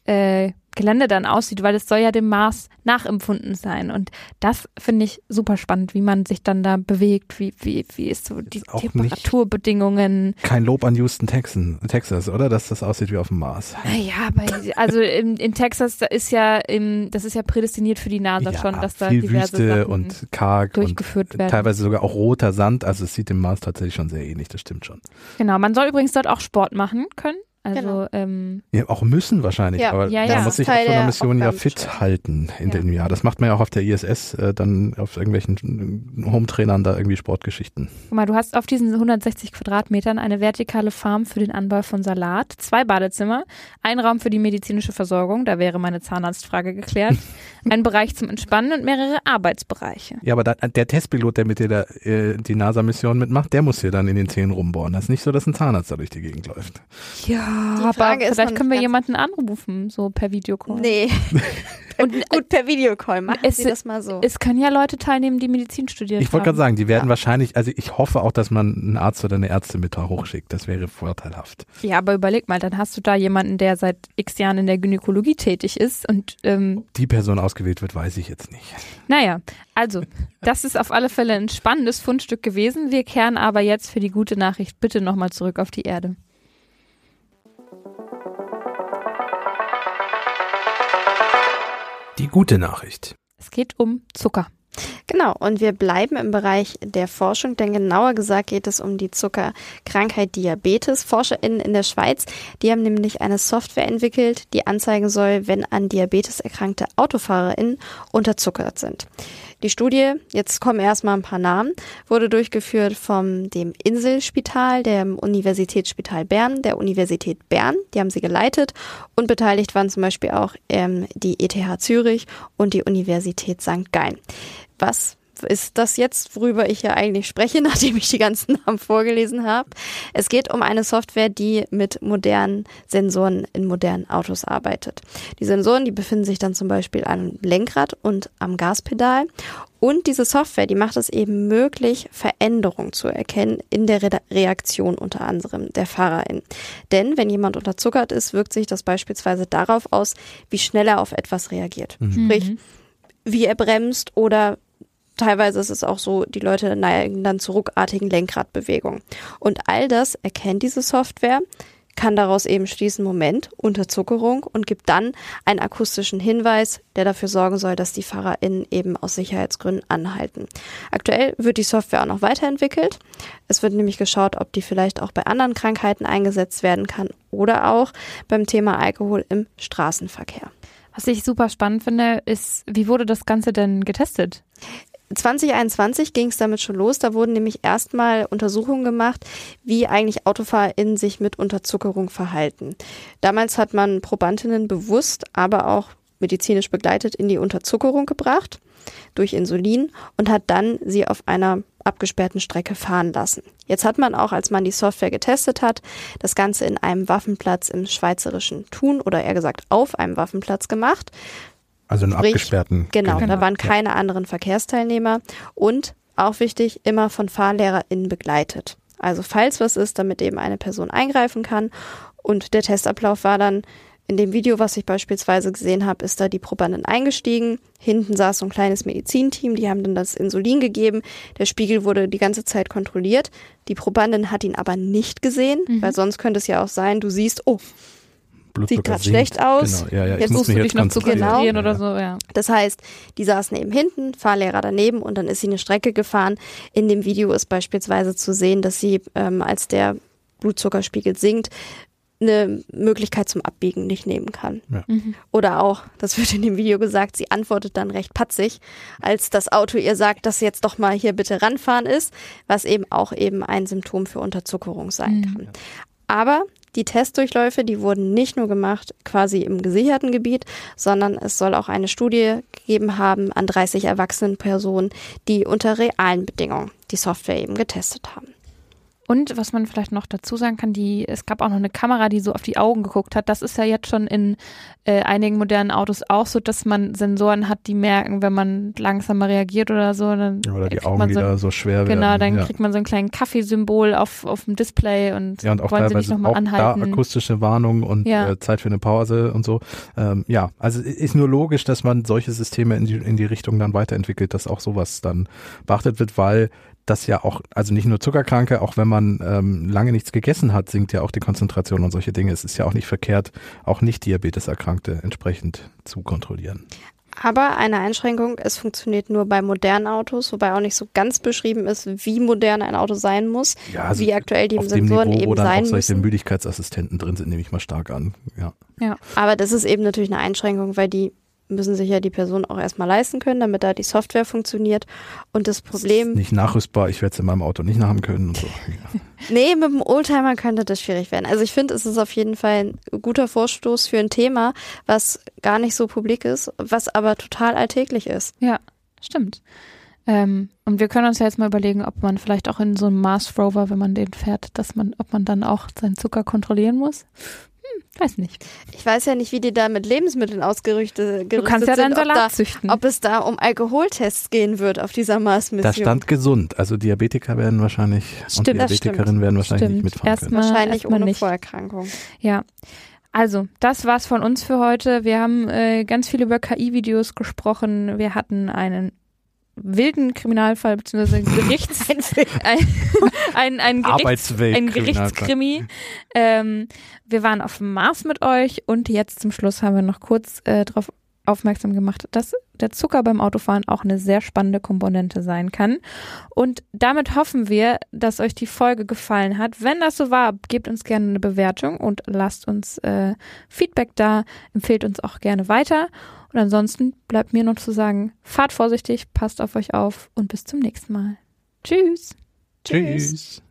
[SPEAKER 1] äh, Gelände dann aussieht, weil es soll ja dem Mars nachempfunden sein. Und das finde ich super spannend, wie man sich dann da bewegt, wie, wie, wie ist so die
[SPEAKER 3] Ist
[SPEAKER 1] Temperaturbedingungen.
[SPEAKER 3] Kein Lob an Houston, Texas, oder? Dass das aussieht wie auf dem Mars.
[SPEAKER 1] Ja, bei, also in, in Texas da ist ja, im, das ist ja prädestiniert für die NASA schon, dass da
[SPEAKER 3] viel
[SPEAKER 1] diverse
[SPEAKER 3] Wüste
[SPEAKER 1] Sachen
[SPEAKER 3] und karg
[SPEAKER 1] durchgeführt
[SPEAKER 3] und
[SPEAKER 1] werden.
[SPEAKER 3] teilweise sogar auch roter Sand. Also es sieht dem Mars tatsächlich schon sehr ähnlich, das stimmt schon.
[SPEAKER 1] Genau, man soll übrigens dort auch Sport machen können. Also
[SPEAKER 2] Genau.
[SPEAKER 1] ähm,
[SPEAKER 3] Ja, auch müssen wahrscheinlich,
[SPEAKER 2] Ja,
[SPEAKER 3] aber
[SPEAKER 1] ja,
[SPEAKER 3] man
[SPEAKER 1] ja.
[SPEAKER 3] muss sich auf so einer
[SPEAKER 2] der
[SPEAKER 3] Mission ja fit
[SPEAKER 2] schon.
[SPEAKER 3] halten in
[SPEAKER 1] Ja.
[SPEAKER 3] dem Jahr. Das macht man ja auch auf der ISS, äh, dann auf irgendwelchen äh, Home-Trainern da irgendwie Sportgeschichten.
[SPEAKER 1] Guck mal, du hast auf diesen 160 Quadratmetern eine vertikale Farm für den Anbau von Salat, zwei Badezimmer, ein Raum für die medizinische Versorgung, da wäre meine Zahnarztfrage geklärt, ein Bereich zum Entspannen und mehrere Arbeitsbereiche.
[SPEAKER 3] Ja, aber da, der Testpilot, der mit dir da, äh, die NASA-Mission mitmacht, der muss hier dann in den Zähnen rumbohren. Das ist nicht so, dass ein Zahnarzt da durch die Gegend läuft.
[SPEAKER 1] Ja,
[SPEAKER 2] Die
[SPEAKER 1] aber
[SPEAKER 2] Frage ist noch
[SPEAKER 1] vielleicht können wir jemanden anrufen, so per Videocall.
[SPEAKER 2] Nee. Und gut, per Videocall machen
[SPEAKER 1] es,
[SPEAKER 2] Sie das mal so.
[SPEAKER 1] Es können ja Leute teilnehmen, die Medizin studiert
[SPEAKER 3] Ich wollte gerade sagen, die werden
[SPEAKER 2] Ja.
[SPEAKER 3] wahrscheinlich, also ich hoffe auch, dass man einen Arzt oder eine Ärztin mit da hochschickt. Das wäre vorteilhaft.
[SPEAKER 1] Ja, aber überleg mal, dann hast du da jemanden, der seit x Jahren in der Gynäkologie tätig ist und ähm,
[SPEAKER 3] Die Person ausgewählt wird, weiß ich jetzt nicht.
[SPEAKER 1] naja, also, das ist auf alle Fälle ein spannendes Fundstück gewesen. Wir kehren aber jetzt für die gute Nachricht bitte nochmal zurück auf die Erde.
[SPEAKER 4] Die gute Nachricht.
[SPEAKER 1] Es geht um Zucker.
[SPEAKER 2] Genau, und wir bleiben im Bereich der Forschung, denn genauer gesagt geht es um die Zuckerkrankheit Diabetes. ForscherInnen in der Schweiz, die haben nämlich eine Software entwickelt, die anzeigen soll, wenn an Diabetes erkrankte AutofahrerInnen unterzuckert sind. Die Studie, jetzt kommen erstmal ein paar Namen, wurde durchgeführt vom dem Inselspital, dem Universitätsspital Bern, der Universität Bern, die haben sie geleitet und beteiligt waren zum Beispiel auch ähm, die ETH Zürich und die Universität St. Gallen. Was ist das jetzt, worüber ich ja eigentlich spreche, nachdem ich die ganzen Namen vorgelesen habe? Es geht um eine Software, die mit modernen Sensoren in modernen Autos arbeitet. Die Sensoren, die befinden sich dann zum Beispiel am Lenkrad und am Gaspedal. Und diese Software, die macht es eben möglich, Veränderungen zu erkennen in der Re Reaktion unter anderem der Fahrerin. Denn wenn jemand unterzuckert ist, wirkt sich das beispielsweise darauf aus, wie schnell er auf etwas reagiert. Sprich, wie er bremst oder teilweise ist es auch so, die Leute neigen dann zu ruckartigen Lenkradbewegungen. Und all das erkennt diese Software, kann daraus eben schließen, Moment, Unterzuckerung und gibt dann einen akustischen Hinweis, der dafür sorgen soll, dass die FahrerInnen eben aus Sicherheitsgründen anhalten. Aktuell wird die Software auch noch weiterentwickelt. Es wird nämlich geschaut, ob die vielleicht auch bei anderen Krankheiten eingesetzt werden kann oder auch beim Thema Alkohol im Straßenverkehr.
[SPEAKER 1] Was ich super spannend finde, ist, wie wurde das Ganze denn getestet?
[SPEAKER 2] 2021 ging es damit schon los. Da wurden nämlich erstmal Untersuchungen gemacht, wie eigentlich AutofahrerInnen sich mit Unterzuckerung verhalten. Damals hat man Probandinnen bewusst, aber auch medizinisch begleitet in die Unterzuckerung gebracht durch Insulin und hat dann sie auf einer abgesperrten Strecke fahren lassen. Jetzt hat man auch, als man die Software getestet hat, das Ganze in einem Waffenplatz im schweizerischen Thun oder eher gesagt auf einem Waffenplatz gemacht.
[SPEAKER 3] Also einen
[SPEAKER 2] Sprich,
[SPEAKER 3] abgesperrten.
[SPEAKER 2] Genau,
[SPEAKER 3] Gelände.
[SPEAKER 2] da waren keine anderen Verkehrsteilnehmer und auch wichtig, immer von FahrlehrerInnen begleitet. Also falls was ist, damit eben eine Person eingreifen kann. Und der Testablauf war dann, in dem Video, was ich beispielsweise gesehen habe, ist da die Probandin eingestiegen. Hinten saß so ein kleines Medizinteam, die haben dann das Insulin gegeben. Der Spiegel wurde die ganze Zeit kontrolliert. Die Probandin hat ihn aber nicht gesehen, weil sonst könnte es ja auch sein, du siehst, oh,
[SPEAKER 3] Blutzucker
[SPEAKER 2] sieht grad
[SPEAKER 3] sinkt.
[SPEAKER 2] schlecht aus.
[SPEAKER 3] Genau. Ja, ja,
[SPEAKER 2] Jetzt
[SPEAKER 3] muss
[SPEAKER 1] Musst du
[SPEAKER 3] jetzt
[SPEAKER 1] dich noch zu
[SPEAKER 3] konzentrieren.
[SPEAKER 2] Genau.
[SPEAKER 1] oder so, ja.
[SPEAKER 2] Das heißt, die saßen eben hinten, Fahrlehrer daneben und dann ist sie eine Strecke gefahren. In dem Video ist beispielsweise zu sehen, dass sie, ähm, als der Blutzuckerspiegel sinkt, eine Möglichkeit zum Abbiegen nicht nehmen kann.
[SPEAKER 3] Ja.
[SPEAKER 2] Oder auch, das wird in dem Video gesagt, sie antwortet dann recht patzig, als das Auto ihr sagt, dass jetzt doch mal hier bitte ranfahren ist, was eben auch eben ein Symptom für Unterzuckerung sein kann. Aber die Testdurchläufe, die wurden nicht nur gemacht quasi im gesicherten Gebiet, sondern es soll auch eine Studie gegeben haben an 30 erwachsenen Personen, die unter realen Bedingungen die Software eben getestet haben.
[SPEAKER 1] Und was man vielleicht noch dazu sagen kann, die, es gab auch noch eine Kamera, die so auf die Augen geguckt hat. Das ist ja jetzt schon in äh, einigen modernen Autos auch so, dass man Sensoren hat, die merken, wenn man langsamer reagiert oder so. Dann
[SPEAKER 3] Ja, Oder die Augen
[SPEAKER 1] so,
[SPEAKER 3] wieder so schwer werden.
[SPEAKER 1] Genau, dann
[SPEAKER 3] ja.
[SPEAKER 1] kriegt man so ein kleines Kaffeesymbol auf, auf dem Display und,
[SPEAKER 3] Ja, und auch
[SPEAKER 1] wollen sie nicht
[SPEAKER 3] teilweise
[SPEAKER 1] nochmal
[SPEAKER 3] auch
[SPEAKER 1] anhalten.
[SPEAKER 3] da akustische Warnung und
[SPEAKER 1] Ja.
[SPEAKER 3] äh, Zeit für eine Pause und so. Ähm, ja, also ist nur logisch, dass man solche Systeme in die, in die Richtung dann weiterentwickelt, dass auch sowas dann beachtet wird, weil das ja auch, also nicht nur Zuckerkranke, auch wenn man ähm, lange nichts gegessen hat, sinkt ja auch die Konzentration und solche Dinge. Es ist ja auch nicht verkehrt, auch nicht Diabeteserkrankte entsprechend zu kontrollieren.
[SPEAKER 2] Aber eine Einschränkung, es funktioniert nur bei modernen Autos, wobei auch nicht so ganz beschrieben ist, wie modern ein Auto sein muss,
[SPEAKER 3] Ja, also
[SPEAKER 2] wie aktuell die Sensoren
[SPEAKER 3] Niveau, wo
[SPEAKER 2] eben
[SPEAKER 3] dann
[SPEAKER 2] sein
[SPEAKER 3] auch solche
[SPEAKER 2] müssen.
[SPEAKER 3] Müdigkeitsassistenten drin sind, nehme ich mal stark an. Ja.
[SPEAKER 1] ja.
[SPEAKER 2] Aber das ist eben natürlich eine Einschränkung, weil die müssen sich ja die Person auch erstmal leisten können, damit da die Software funktioniert. Und das Problem,
[SPEAKER 3] Nicht nachrüstbar, ich werde es in meinem Auto nicht nachhaben können und so.
[SPEAKER 2] Nee, mit dem Oldtimer könnte das schwierig werden. Also ich finde, es ist auf jeden Fall ein guter Vorstoß für ein Thema, was gar nicht so publik ist, was aber total alltäglich ist.
[SPEAKER 1] Ja, stimmt. Ähm, und wir können uns ja jetzt mal überlegen, ob man vielleicht auch in so einem Mars Rover, wenn man den fährt, dass man, ob man dann auch seinen Zucker kontrollieren muss. Hm, weiß nicht.
[SPEAKER 2] Ich weiß ja nicht, wie die da mit Lebensmitteln ausgerüstet
[SPEAKER 1] Du kannst ja
[SPEAKER 2] sind,
[SPEAKER 1] deinen
[SPEAKER 2] ob
[SPEAKER 1] Salat
[SPEAKER 2] da,
[SPEAKER 1] züchten.
[SPEAKER 2] ob es da um Alkoholtests gehen wird auf dieser Mars-Mission.
[SPEAKER 3] Da stand gesund. Also Diabetiker werden wahrscheinlich
[SPEAKER 1] Stimmt,
[SPEAKER 3] und Diabetikerinnen werden wahrscheinlich
[SPEAKER 1] Stimmt.
[SPEAKER 3] nicht mitfahren
[SPEAKER 1] Erst
[SPEAKER 3] können.
[SPEAKER 1] mal-
[SPEAKER 2] Wahrscheinlich
[SPEAKER 1] erstmal
[SPEAKER 2] ohne
[SPEAKER 1] nicht.
[SPEAKER 2] Vorerkrankung.
[SPEAKER 1] Ja. Also, das war's von uns für heute. Wir haben äh, ganz viel über KI-Videos gesprochen. Wir hatten einen wilden Kriminalfall beziehungsweise Gerichts ein, ein, ein, Gerichts ein Gerichtskrimi. Ähm, wir waren auf dem Mars mit euch und jetzt zum Schluss haben wir noch kurz äh, darauf aufmerksam gemacht, dass der Zucker beim Autofahren auch eine sehr spannende Komponente sein kann. Und damit hoffen wir, dass euch die Folge gefallen hat. Wenn das so war, gebt uns gerne eine Bewertung und lasst uns äh, Feedback da. Empfehlt uns auch gerne weiter. Und ansonsten bleibt mir nur zu sagen, fahrt vorsichtig, passt auf euch auf und bis zum nächsten Mal. Tschüss.
[SPEAKER 3] Tschüss. Tschüss.